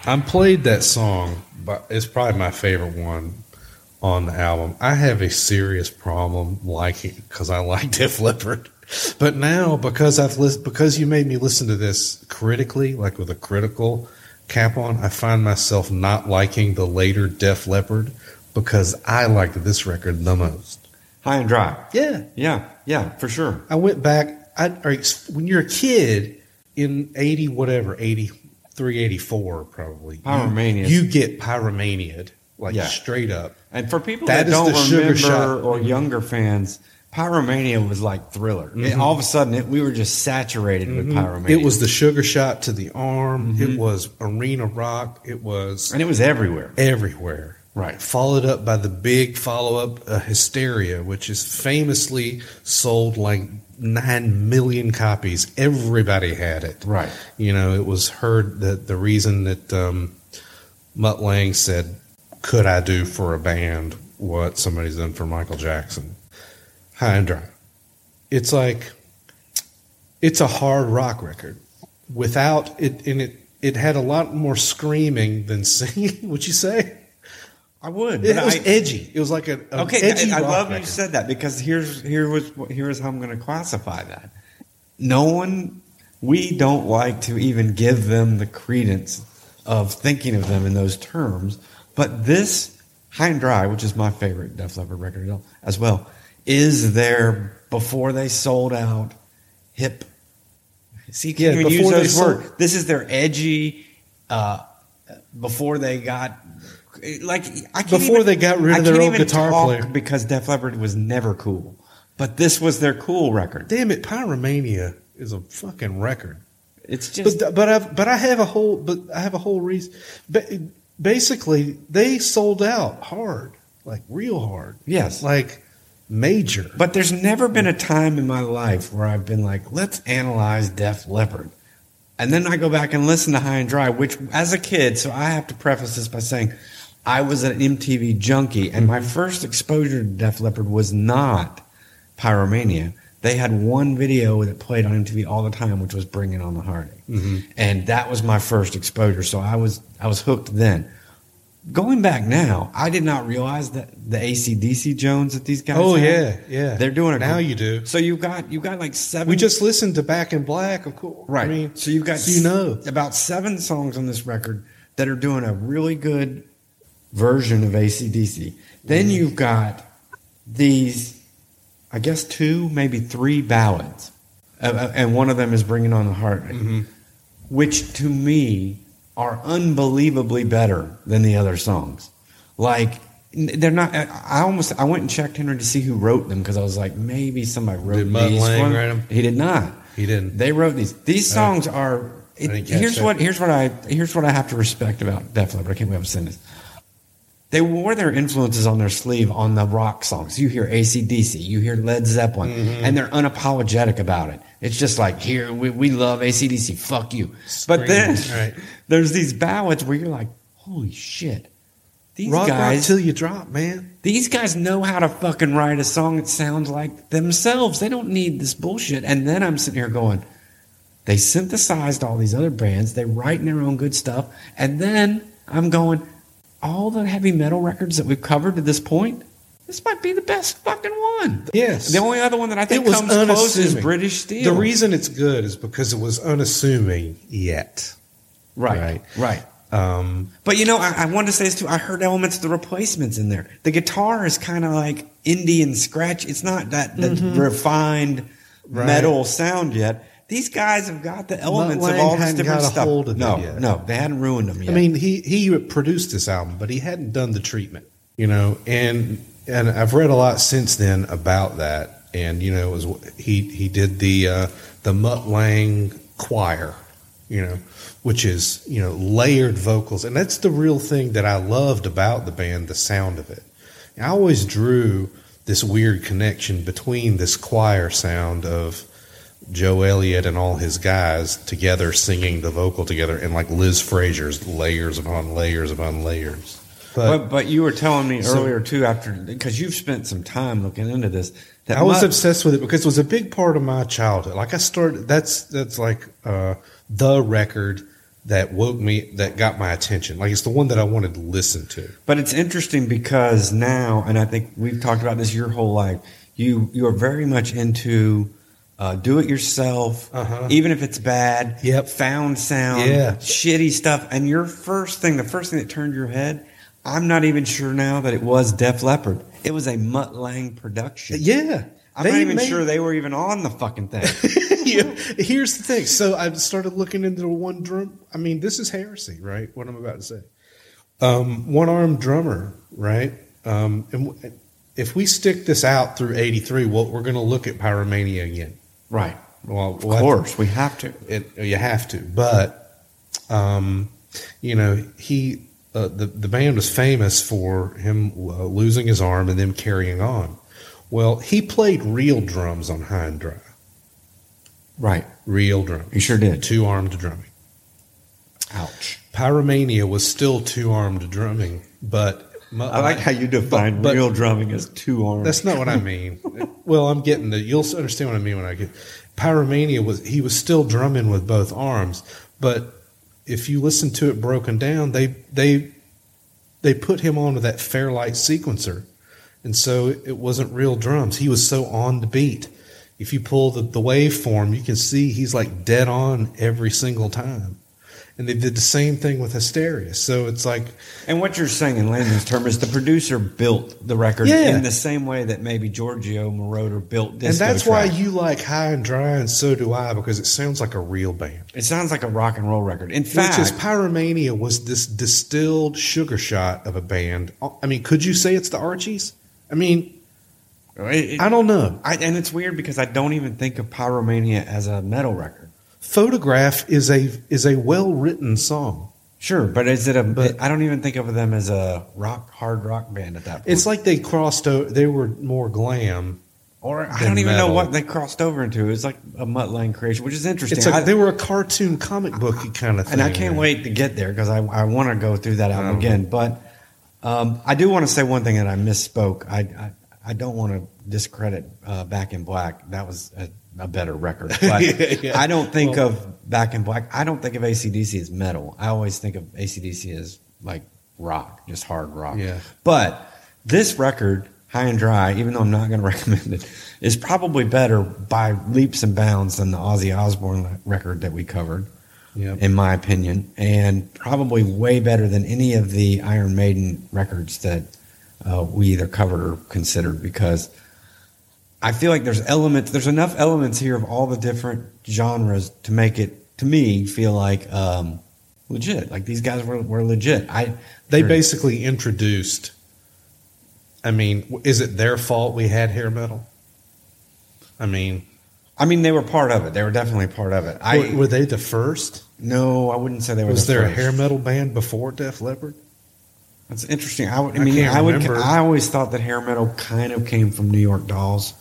I played that song, but it's probably my favorite one on the album. I have a serious problem liking because I like [LAUGHS] Def Leppard, but now because I've lis- because you made me listen to this critically, like with a critical cap on, I find myself not liking the later Def Leppard because I liked this record the most. High and dry. Yeah, Yeah, yeah, for sure. I went back. I when you're a kid in eighty whatever eighty three eighty four probably Pyromania. You, you get pyromaniaed like Yeah. straight up. And for people That that, don't remember shot. or younger fans, Pyromania was like Thriller. It- Mm-hmm. all of a sudden, it, we were just saturated with Pyromania. It was the sugar shot to the arm. It was arena rock. It was and it was everywhere. everywhere. Right. Followed up by the big follow up, uh, Hysteria, which is famously sold like nine million copies. Everybody had it. Right. You know, it was heard that the reason that um, Mutt Lange said, Could I do for a band what somebody's done for Michael Jackson? High and dry. It's like, it's a hard rock record without it, and it, it had a lot more screaming than singing. [LAUGHS] Would you say? I would. It was I- edgy. It was like a, a Okay, edgy I, I love you said that because here's here was here's how I'm going to classify that. No one we don't like to even give them the credence of thinking of them in those terms. But this High and Dry, which is my favorite Def Leppard record as well, is there before they sold out hip. See, you Yeah, can't use those sold- words. This is their edgy. Uh, before they got like I can't Before even- they got rid of their old guitar player. because Def Leppard was never cool, but this was their cool record. Damn it, Pyromania is a fucking record. It's just But but I but I have a whole but I have a whole reason. But basically, they sold out hard, like real hard. Yes. like major. But there's never been a time in my life where I've been like, let's analyze Def Leppard. And then I go back and listen to High and Dry, which as a kid, so I have to preface this by saying I was an MTV junkie, and my first exposure to Def Leppard was not Pyromania. They had one video that played on MTV all the time, which was "Bringing On the Heartache," mm-hmm. and that was my first exposure. So I was I was hooked then. Going back now, I did not realize that the ACDC Jones that these guys. oh have, yeah, yeah. they're doing it now. You do. So you've got you got like seven. We just listened to Back in Black, of course. right. I mean, so you've got so you know. about seven songs on this record that are doing a really good version of ACDC. Then you've got these, I guess two, maybe three ballads, Uh, uh, and one of them is "Bringing On the Heart," which to me are unbelievably better than the other songs. Like they're not. I almost I went and checked Henry to see who wrote them because I was like maybe somebody wrote Did these. Him. write 'em? He did not. He didn't. They wrote these. These songs are. It, here's that. what here's what I here's what I have to respect about Def Leppard. I can't wait to send this. They wore their influences on their sleeve on the rock songs. You hear ACDC, you hear Led Zeppelin, Mm-hmm. and they're unapologetic about it. It's just like, here, we, we love ACDC, fuck you. but then right. [LAUGHS] there's these ballads where you're like, holy shit. These rock guys, rock till you drop, man. these guys know how to fucking write a song that sounds like themselves. They don't need this bullshit. And then I'm sitting here going, they synthesized all these other bands. They writing their own good stuff. And then I'm going, all the heavy metal records that we've covered to this point, this might be the best fucking one. Yes. The only other one that I think comes close is. British Steel. The reason it's good is because it was unassuming yet. right, Right. right. Um, But you know, I, I wanted to say this too. I heard elements of the replacements in there. The guitar is kind of like Indian scratch. It's not that, that refined Mm-hmm. Right. metal sound yet. These guys have got the elements of all this different stuff. hold of no, yet. no, they hadn't ruined them yet. I mean, he he produced this album, but he hadn't done the treatment, you know. And and I've read a lot since then about that. And you know, it was he he did the uh, the Mutt Lange choir, you know, which is you know layered vocals, and that's the real thing that I loved about the band, the sound of it. I always drew this weird connection between this choir sound of Joe Elliott and all his guys together singing the vocal together, and like Liz Fraser's layers upon layers upon layers. But, but, but you were telling me So- earlier too, after because you've spent some time looking into this. That I was Mutt- obsessed with it because it was a big part of my childhood. Like I started, that's that's like uh, the record that woke me, that got my attention. Like it's the one that I wanted to listen to. But it's interesting because now, and I think we've talked about this your whole life. You you are very much into uh, do it yourself, Uh-huh. even if it's bad. Yep. Found sound, Yeah. shitty stuff. And your first thing, the first thing that turned your head, I'm not even sure now that it was Def Leppard. It was a Mutt Lange production. Yeah, I'm They not even made- sure they were even on the fucking thing. [LAUGHS] yeah. Here's the thing. So I started looking into the one drum. I mean, this is heresy, right? What I'm about to say. Um, one armed drummer, right? Um, and w- if we stick this out through '83, well, we're going to look at Pyromania again. Right. Well, Of course, we have to. it, you have to. But, um, you know, he uh, the the band was famous for him uh, losing his arm and then carrying on. Well, he played real drums on High and Dry. Right. Real drums. He sure did. Two armed drumming. Ouch. Pyromania was still two armed drumming, but I like how you define but- real drumming as two arms. That's not what I mean. [LAUGHS] well, I'm getting the. You'll understand what I mean when I get. Pyromania was he was still drumming with both arms, but if you listen to it broken down, they they they put him on with that Fairlight sequencer, and so it wasn't real drums. He was so on the beat, if you pull the, the waveform, you can see he's like dead on every single time. And they did the same thing with Hysteria. So it's like, And what you're saying in layman's term is the producer built the record Yeah. in the same way that maybe Giorgio Moroder built Disco and that's why you like High and Dry, and so do I, because it sounds like a real band. It sounds like a rock and roll record. In fact, Which is Pyromania was this distilled sugar shot of a band. I mean, could you say it's the Archies? I mean, it- I don't know. I, and it's weird because I don't even think of Pyromania as a metal record. Photograph is a is a well written song. Sure, but is it a? But- I don't even think of them as a rock, hard rock band at that point. It's like they crossed over. They were more glam. or I don't even know what they crossed over into. It's like a Mutt creation, which is interesting. It's like I- they were a cartoon comic booky kind of thing. and I can't wait to get there because I, I want to go through that album Um, again. But um, I do want to say one thing that I misspoke. I I, I don't want to discredit uh, Back in Black. That was a, a better record. [LAUGHS] But Yeah. I don't think Well- of Back in Black. I don't think of ACDC as metal. I always think of ACDC as like rock, just hard rock. Yeah. But this record, High and Dry, even though I'm not going [LAUGHS] to recommend it, is probably better by leaps and bounds than the Ozzy Osbourne record that we covered Yep. in my opinion, and probably way better than any of the Iron Maiden records that uh, we either covered or considered because I feel like there's elements, there's enough elements here of all the different genres to make it, to me, feel like um, legit. Like these guys were, were legit. I They basically introduced. I mean, is it their fault we had hair metal? I mean, I mean, they were part of it. They were definitely part of it. I were, they the first? no, I wouldn't say they were. Was the there a hair metal band before Def Leppard? That's interesting. I, would, I I mean, can't I would. remember. I always thought that hair metal kind of came from New York Dolls,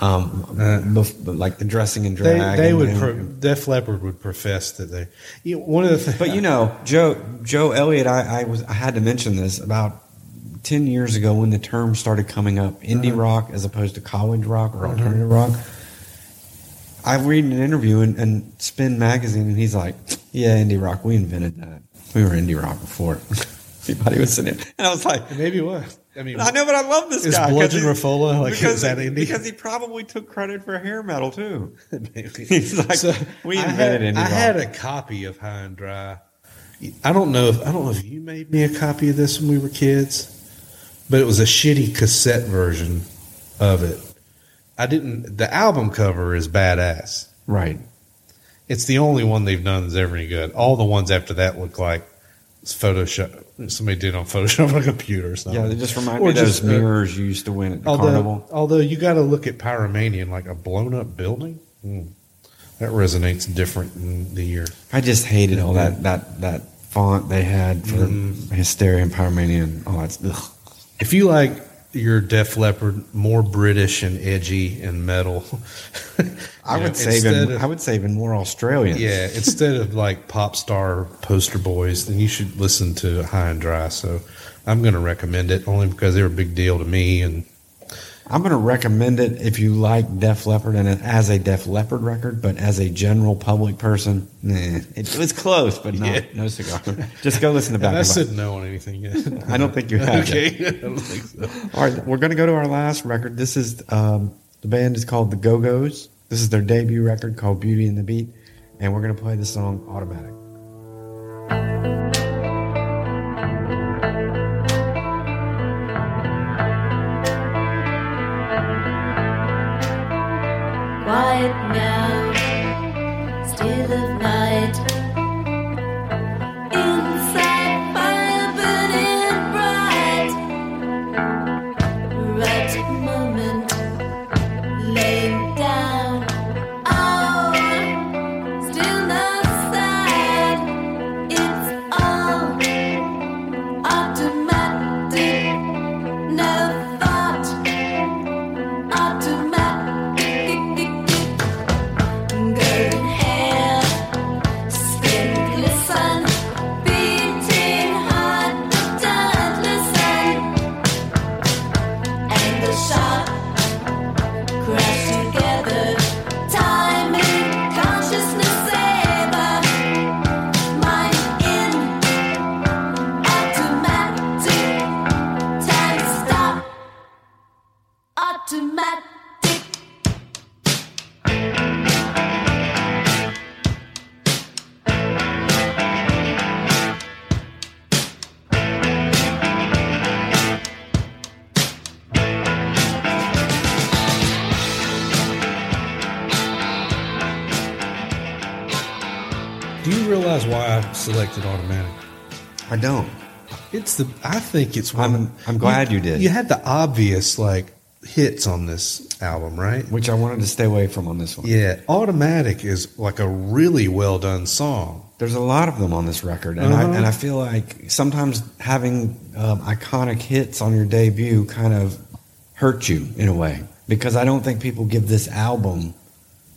um, Uh, bef- like the dressing and They drag. they and- would pro, Def Leppard would profess that they. You one of the things, but you know, Joe Joe Elliott. I, I was. I had to mention this about ten years ago when the term started coming up: indie Uh-huh. rock as opposed to college rock or alternative rock. I read an interview in, in Spin magazine, and he's like, "Yeah, indie rock. We invented that. We were indie rock before." [LAUGHS] Everybody was sitting, and I was like, maybe what I mean. I know, but I love this Is guy. Bludgeon Riffola, like, because, is that indie? Because he probably took credit for hair metal too. [LAUGHS] [LAUGHS] He's like, we I invented had, I had a copy of High and Dry. I don't know if I don't know if you made me a copy of this when we were kids, but it was a shitty cassette version of it. I didn't. The album cover is badass. right. It's the only one they've done that's ever any good. All the ones after that look like Photoshop. Somebody did on Photoshop [LAUGHS] on a computer or something. Yeah, they just remind Or me of those just, uh, mirrors you used to win at the although, carnival. although you got to look at Pyromania and like a blown up building. Hmm. That resonates different in the year. I just hated all that that that font they had for Mm. Hysteria and Pyromania and all that. Ugh. If you like your Def Leppard more British and edgy and metal, [LAUGHS] I would know, say even of- I would say even more Australian. yeah, [LAUGHS] instead of like pop star poster boys, then you should listen to High and Dry. So I'm going to recommend it only because they're a big deal to me. And I'm going to recommend it if you like Def Leppard and it, as a Def Leppard record, but as a general public person, nah, it, was close, but not Yeah. no cigar. [LAUGHS] Just go listen to Back I said no on anything yet. [LAUGHS] I don't think you have. okay. [LAUGHS] I don't think so. All right, we're going to go to our last record. This is um, the band is called the Go Go's. This is their debut record called Beauty and the Beat, and we're going to play the song Automatic. Quiet now, still of night. Selected automatic? I don't. It's the. I think it's one. I'm- I'm glad you did. You had the obvious like hits on this album, right? Which I wanted to stay away from on this one. Yeah, automatic is like a really well done song. There's a lot of them on this record, and Uh-huh. I and I feel like sometimes having um, iconic hits on your debut kind of hurt you in a way because I don't think people give this album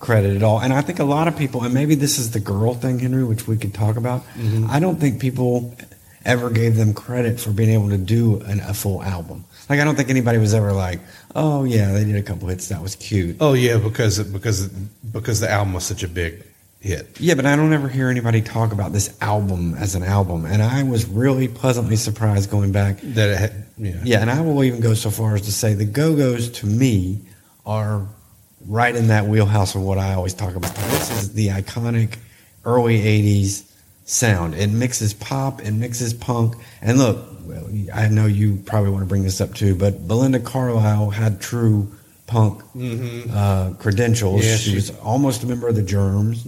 credit at all, and I think a lot of people, and maybe this is the girl thing, Henry, which we could talk about. Mm-hmm. I don't think people ever gave them credit for being able to do an, a full album. Like I don't think anybody was ever like, "Oh yeah, they did a couple hits, that was cute." Oh yeah, because because because the album was such a big hit. Yeah, but I don't ever hear anybody talk about this album as an album, and I was really pleasantly surprised going back. That it had, yeah. Yeah, and I will even go so far as to say the Go Go's to me are right in that wheelhouse of what I always talk about. This is the iconic early '80s sound. It mixes pop, it mixes punk, and look, well, I know you probably want to bring this up too, but Belinda Carlisle had true punk uh, credentials. Yeah, she, she- was almost a member of the Germs.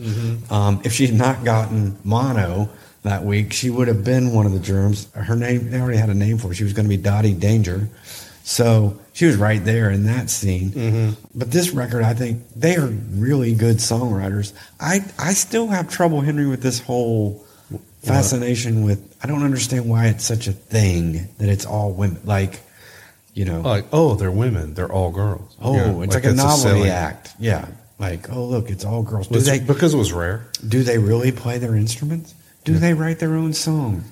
Um, if she had not gotten mono that week, she would have been one of the Germs. Her name, they already had a name for her. She was going to be Dottie Danger. So she was right there in that scene. Mm-hmm. But this record, I think they are really good songwriters. I, I still have trouble, Henry, with this whole fascination with. I don't understand why it's such a thing that it's all women. Like, you know, Like oh, they're women. They're all girls. Oh, Yeah, it's like, a that's novelty selling- act. Yeah. Like, oh look, it's all girls. Do they because it was rare. do they really play their instruments? Do they write their own songs?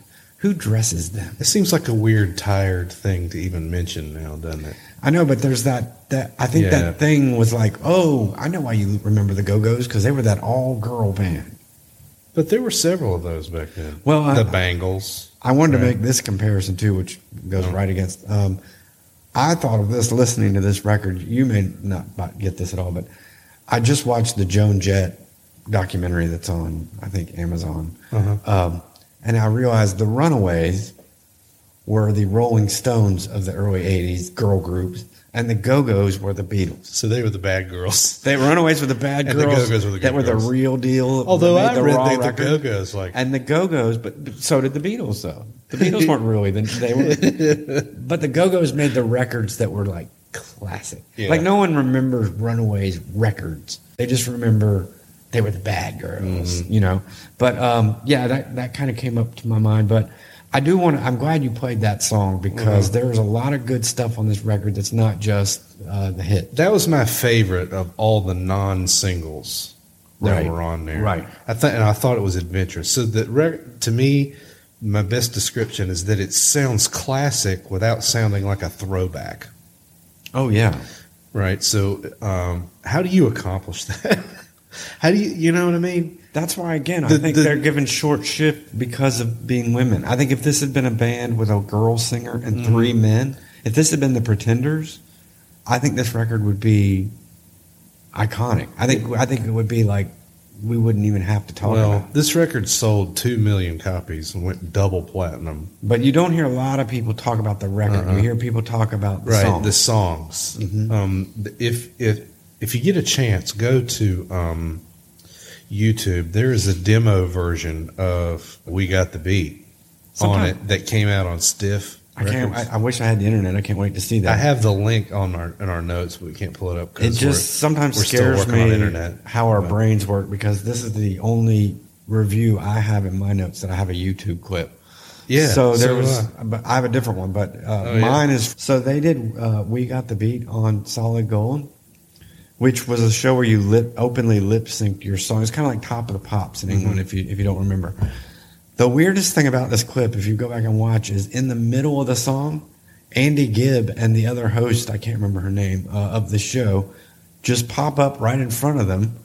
Who dresses them? It seems like a weird, tired thing to even mention now, doesn't it? I know, but there's that that I think Yeah. that thing was like, oh, I know why you remember the Go Go's because they were that all girl band. But there were several of those back then. Well, I- the Bangles. I wanted to make this comparison too, which goes right against. Um, I thought of this listening to this record. You may not not get this at all, but I just watched the Joan Jett documentary that's on, I think, Amazon. Uh-huh. Um, and I realized the Runaways were the Rolling Stones of the early 80s girl groups, and the Go Go's were the Beatles. So they were the bad girls. [LAUGHS] The Runaways were the bad girls. And the girls Go-Go's were the good that were the real deal. Although I the read that the. Go-Go's like And the Go Go's, but but so did the Beatles, though. The [LAUGHS] Beatles weren't really the, they were, [LAUGHS] but the Go Go's made the records that were like classic. Yeah. Like no one remembers Runaways records; they just remember they were the bad girls, Mm-hmm. you know. But um, yeah, that that kind of came up to my mind. But I do want. to I'm glad you played that song because Mm-hmm. there's a lot of good stuff on this record that's not just uh, the hit. that was my favorite of all the non-singles that Right. were on there. Right. I thought, and I thought it was adventurous. So that rec- to me, my best description is that it sounds classic without sounding like a throwback. Oh yeah. Right. So, um, how do you accomplish [LAUGHS] that? How do you, you know what I mean? That's why, again, I think the- they're given short shift because of being women. I think if this had been a band with a girl singer and Mm-hmm. three men, if this had been the Pretenders, I think this record would be iconic. I think I think it would be like we wouldn't even have to talk well, about. it. this record sold two million copies and went double platinum. But you don't hear a lot of people talk about the record. Uh-uh. You hear people talk about the right song. the songs Mhm. um if if if you get a chance go to um youtube there is a demo version of we got the beat on it that came out on stiff I can't. I, I wish I had the internet. I can't wait to see that. I have the link on our in our notes but we can't pull it up It just sometimes we're still scares working me on internet. how our But- brains work because this is the only review I have in my notes that I have a YouTube clip. yeah So there so was, I. but I have a different one. But uh, Oh, yeah. mine is so they did. Uh, we got the beat on Solid Gold, which was a show where you lip openly lip synced your song. It's kind of like Top of the Pops in England, Mm-hmm. if you if you don't remember. The weirdest thing about this clip, if you go back and watch, is in the middle of the song, Andy Gibb and the other host, I can't remember her name, uh, of the show, just pop up right in front of them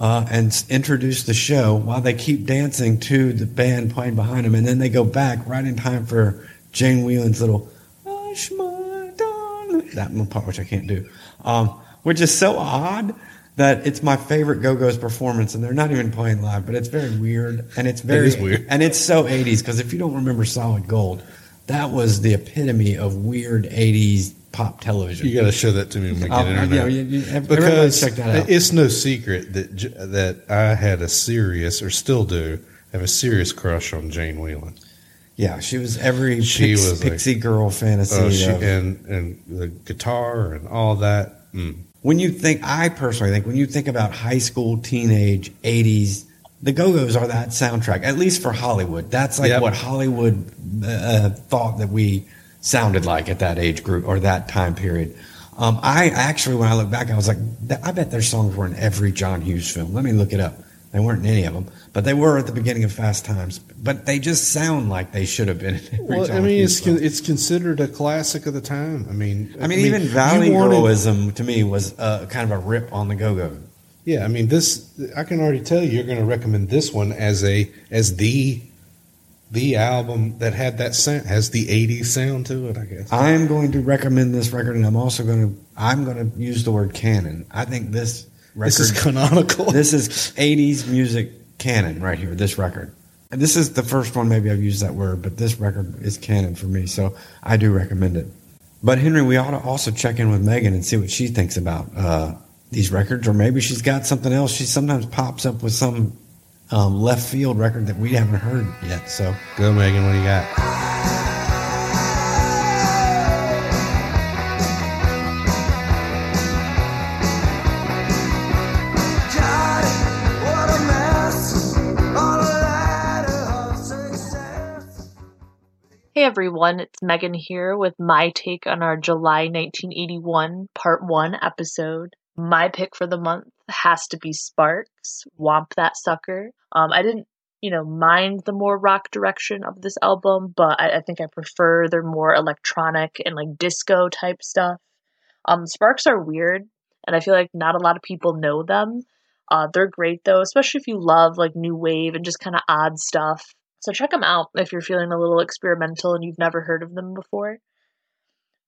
uh, and introduce the show while they keep dancing to the band playing behind them. And then they go back right in time for Jane Wiedlin's little, Hush, my darling," that part, which I can't do, um, which is so odd. That it's my favorite Go Go's performance, and they're not even playing live, but it's very weird, and it's very is weird. and it's so 80s because if you don't remember Solid Gold, that was the epitome of weird 80s pop television. you got to show that to me when we get Oh, internet yeah, because check that out. it's no secret that that I had a serious or still do have a serious crush on Jane Wiedlin. Yeah, she was every She pix- was like- pixie girl fantasy. Oh, she, of- and and the guitar and all that. Mm. When you think, I personally think, when you think about high school, teenage, 80s, the Go Go's are that soundtrack, at least for Hollywood. That's like Yep. what Hollywood uh, thought that we sounded like at that age group or that time period. Um, I actually, when I look back, I was like, I bet their songs were in every John Hughes film. Let me look it up. They weren't in any of them, but they were at the beginning of Fast Times. But they just sound like they should have been in [LAUGHS] every Well, I mean, it's con- it's considered a classic of the time. I mean, I mean, even Valley you wanted- Girlism to me was uh, kind of a rip on the Go Go. Yeah, I mean, this I can already tell you, you're going to recommend this one as a as the the album that had that sound has the '80s sound to it. I guess. I'm going to recommend this record, and I'm also going to I'm going to use the word canon. I think this record this is canonical. [LAUGHS] this is 80s music canon right here. This record. And this is the first one. Maybe I've used that word, but this record is canon for me, so I do recommend it. But Henry, we ought to also check in with Megan and see what she thinks about uh, these records, or maybe she's got something else. She sometimes pops up with some um, left field record that we haven't heard yet. So Go, Megan. What do you got? Got everyone, it's Megan here with my take on our July 1981 Part 1 episode. My pick for the month has to be Sparks, Whomp That Sucker. Um, I didn't, you know, mind the more rock direction of this album, but I, I think I prefer their more electronic and like disco type stuff. Um, Sparks are weird, and I feel like not a lot of people know them. Uh, they're great though, especially if you love like new wave and just kind of odd stuff. So check them out if you're feeling a little experimental and you've never heard of them before.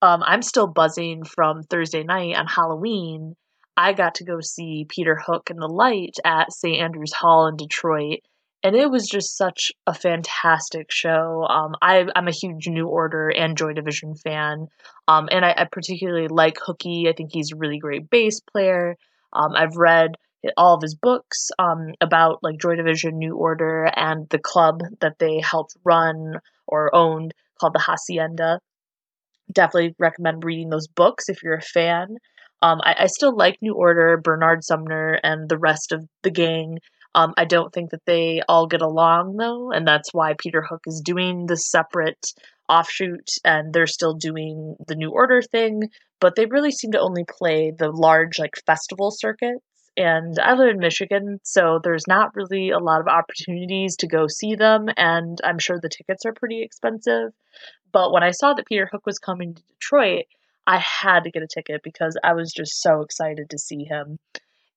Um, I'm still buzzing from Thursday night on Halloween. I got to go see Peter Hook and the Light at St. Andrews Hall in Detroit, and it was just such a fantastic show. Um, I, I'm a huge New Order and Joy Division fan, um, and I, I particularly like Hooky. I think he's a really great bass player. Um, I've read all of his books um, about like Joy Division, New Order, and the club that they helped run or owned called the Hacienda. Definitely recommend reading those books if you're a fan. Um, I, I still like New Order, Bernard Sumner, and the rest of the gang. Um, I don't think that they all get along though, and that's why Peter Hook is doing the separate offshoot, and they're still doing the New Order thing. But they really seem to only play the large like festival circuits and I live in Michigan, so there's not really a lot of opportunities to go see them, and I'm sure the tickets are pretty expensive. But when I saw that Peter Hook was coming to Detroit, I had to get a ticket because I was just so excited to see him.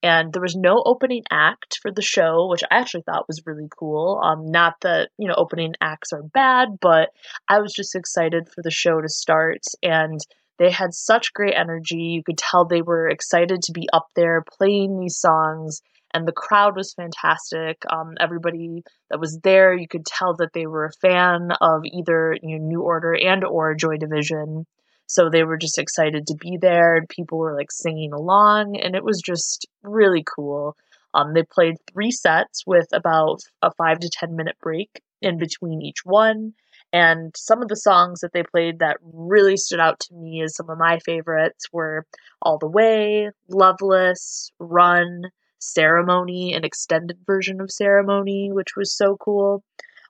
And there was no opening act for the show, which I actually thought was really cool. Um, not that you know opening acts are bad, but I was just excited for the show to start, and they had such great energy. You could tell they were excited to be up there playing these songs, and the crowd was fantastic. Um, everybody that was there, you could tell that they were a fan of either you know, New Order and or Joy Division. So they were just excited to be there, and people were like singing along, and it was just really cool. Um, they played three sets with about a five to ten minute break in between each one. And some of the songs that they played that really stood out to me as some of my favorites were All the Way, Loveless, Run, Ceremony, an extended version of Ceremony, which was so cool,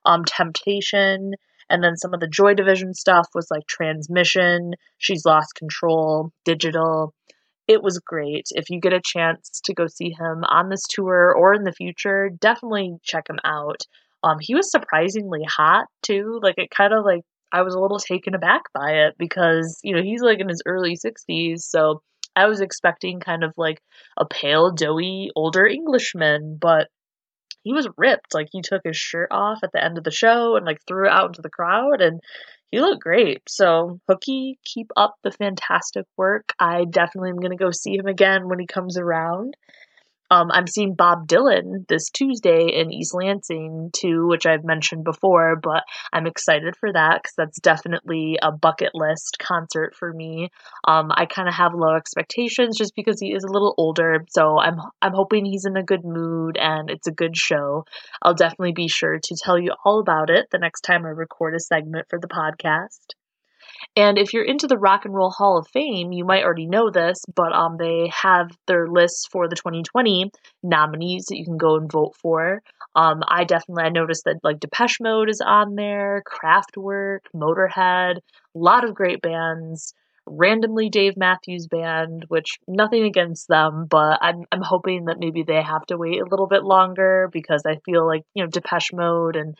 um, Temptation, and then some of the Joy Division stuff was like Transmission, She's Lost Control, Digital. It was great. If you get a chance to go see him on this tour or in the future, definitely check him out. Um, he was surprisingly hot too. Like it kind of like I was a little taken aback by it because you know he's like in his early sixties, so I was expecting kind of like a pale, doughy older Englishman, but he was ripped. Like he took his shirt off at the end of the show and like threw it out into the crowd, and he looked great. So Hooky, keep up the fantastic work. I definitely am gonna go see him again when he comes around. Um, I'm seeing Bob Dylan this Tuesday in East Lansing too, which I've mentioned before, but I'm excited for that because that's definitely a bucket list concert for me. Um, I kind of have low expectations just because he is a little older, so I'm I'm hoping he's in a good mood and it's a good show. I'll definitely be sure to tell you all about it the next time I record a segment for the podcast. And if you're into the Rock and Roll Hall of Fame, you might already know this, but um, they have their lists for the 2020 nominees that you can go and vote for. Um, I definitely I noticed that like Depeche Mode is on there, Kraftwerk, Motorhead, a lot of great bands. Randomly Dave Matthews Band, which nothing against them, but I'm I'm hoping that maybe they have to wait a little bit longer because I feel like you know Depeche Mode and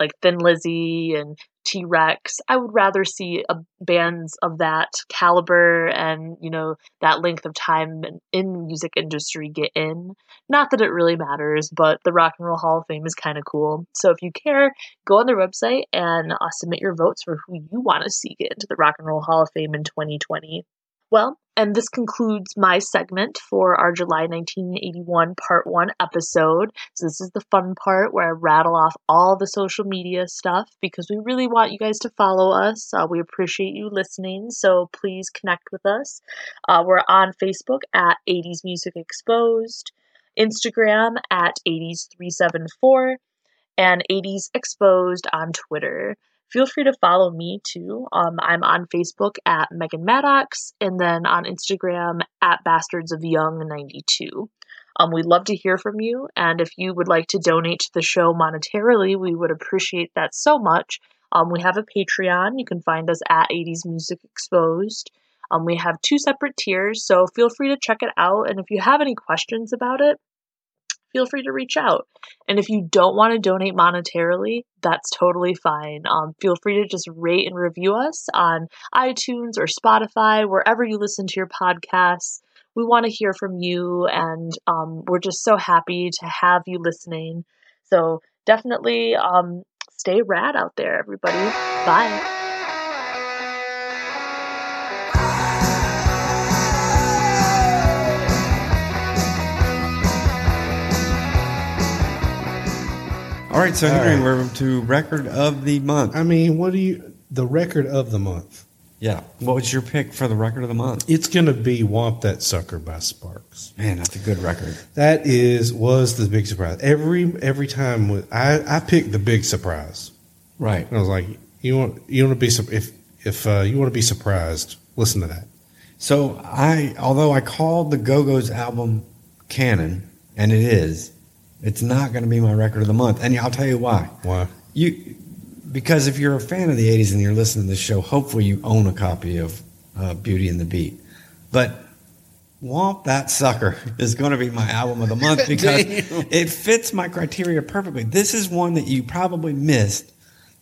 like Thin Lizzy and T Rex. I would rather see a, bands of that caliber and you know that length of time in, in music industry get in. Not that it really matters, but the Rock and Roll Hall of Fame is kind of cool. So if you care, go on their website and uh, submit your votes for who you want to see get into the Rock and Roll Hall of Fame in 2020. Well, and this concludes my segment for our July 1981 Part 1 episode. So, this is the fun part where I rattle off all the social media stuff because we really want you guys to follow us. Uh, we appreciate you listening, so please connect with us. Uh, we're on Facebook at 80s Music Exposed, Instagram at 80s374, and 80s Exposed on Twitter feel free to follow me too. Um, I'm on Facebook at Megan Maddox and then on Instagram at Bastards of Young 92. Um, we'd love to hear from you, and if you would like to donate to the show monetarily, we would appreciate that so much. Um, we have a Patreon. You can find us at 80s Music Exposed. Um, we have two separate tiers, so feel free to check it out. And if you have any questions about it, feel free to reach out. And if you don't want to donate monetarily, that's totally fine. Um, feel free to just rate and review us on iTunes or Spotify, wherever you listen to your podcasts. We want to hear from you, and um, we're just so happy to have you listening. So definitely um, stay rad out there, everybody. Bye. All right, so All Henry, right. we're to record of the month. I mean, what do you? The record of the month. Yeah. What was your pick for the record of the month? It's going to be "Whomp That Sucker" by Sparks. Man, that's a good record. That is was the big surprise. Every every time with- I I picked the big surprise. Right. And I was like, you want you want to be if if uh, you want to be surprised, listen to that. So I, although I called the Go Go's album canon, and it is, it's not going to be my record of the month, and I'll tell you why. Why? You, because if you're a fan of the '80s and you're listening to this show, hopefully you own a copy of uh, Beauty and the Beat. But Whomp That Sucker [LAUGHS] is going to be my album of the month [LAUGHS] because it fits my criteria perfectly. This is one that you probably missed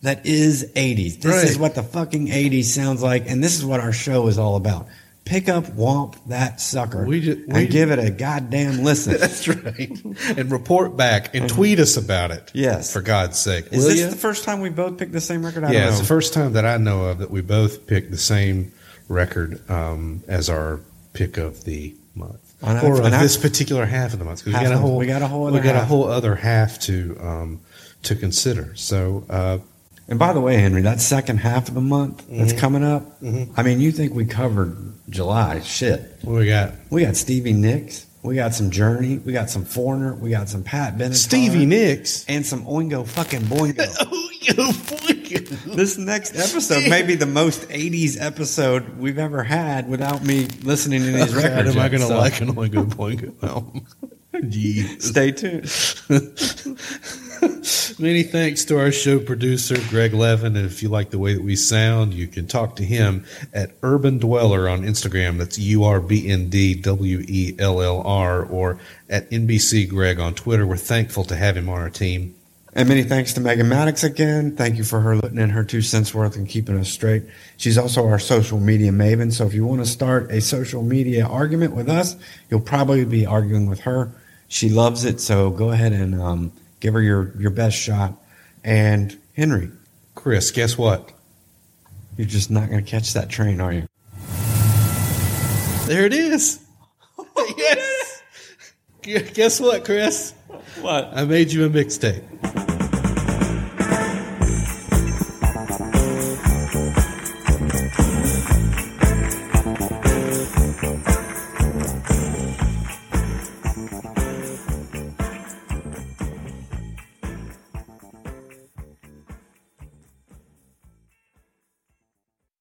that is 80s. This is what the fucking 80s sounds like, and this is what our show is all about. Pick up Whomp That Sucker We ju- we- and give it a goddamn listen. [LAUGHS] That's right. and report back and tweet us about it. Yes. for God's sake. Is will this ya? the first time we both picked the same record? I yeah, it's the first time that I know of that we both picked the same record um, as our pick of the month, And or of this particular half of the month. We got a whole, we got a whole we other got a half. whole other half to um, to consider. So uh, And by the way, Henry, that second half of the month that's Mm-hmm. coming up, I mean, you think we covered July? Shit. what we got? We got Stevie Nicks. We got some Journey. We got some Foreigner. We got some Pat Benatar. Stevie Nicks. And some Oingo fucking Boingo. [LAUGHS] You fucking- this next episode may be the most 80s episode we've ever had without me listening to these [LAUGHS] God, records. am I going to so like an Oingo Boingo album? [LAUGHS] Jeez. Stay tuned. [LAUGHS] Many thanks to our show producer, Greg Levin. And if you like the way that we sound, you can talk to him at Urban Dweller on Instagram. That's U R B N D W E L L R, or at NBC Greg on Twitter. We're thankful to have him on our team. And many thanks to Megan Maddox again. Thank you for her putting in her two cents worth and keeping us straight. She's also our social media maven. So if you want to start a social media argument with us, you'll probably be arguing with her. She loves it. So go ahead and um, give her your, your best shot. And Henry, Chris, guess what? you're just not going to catch that train, are you? There it is. [LAUGHS] yes. Guess what, Chris? What? I made you a mixtape.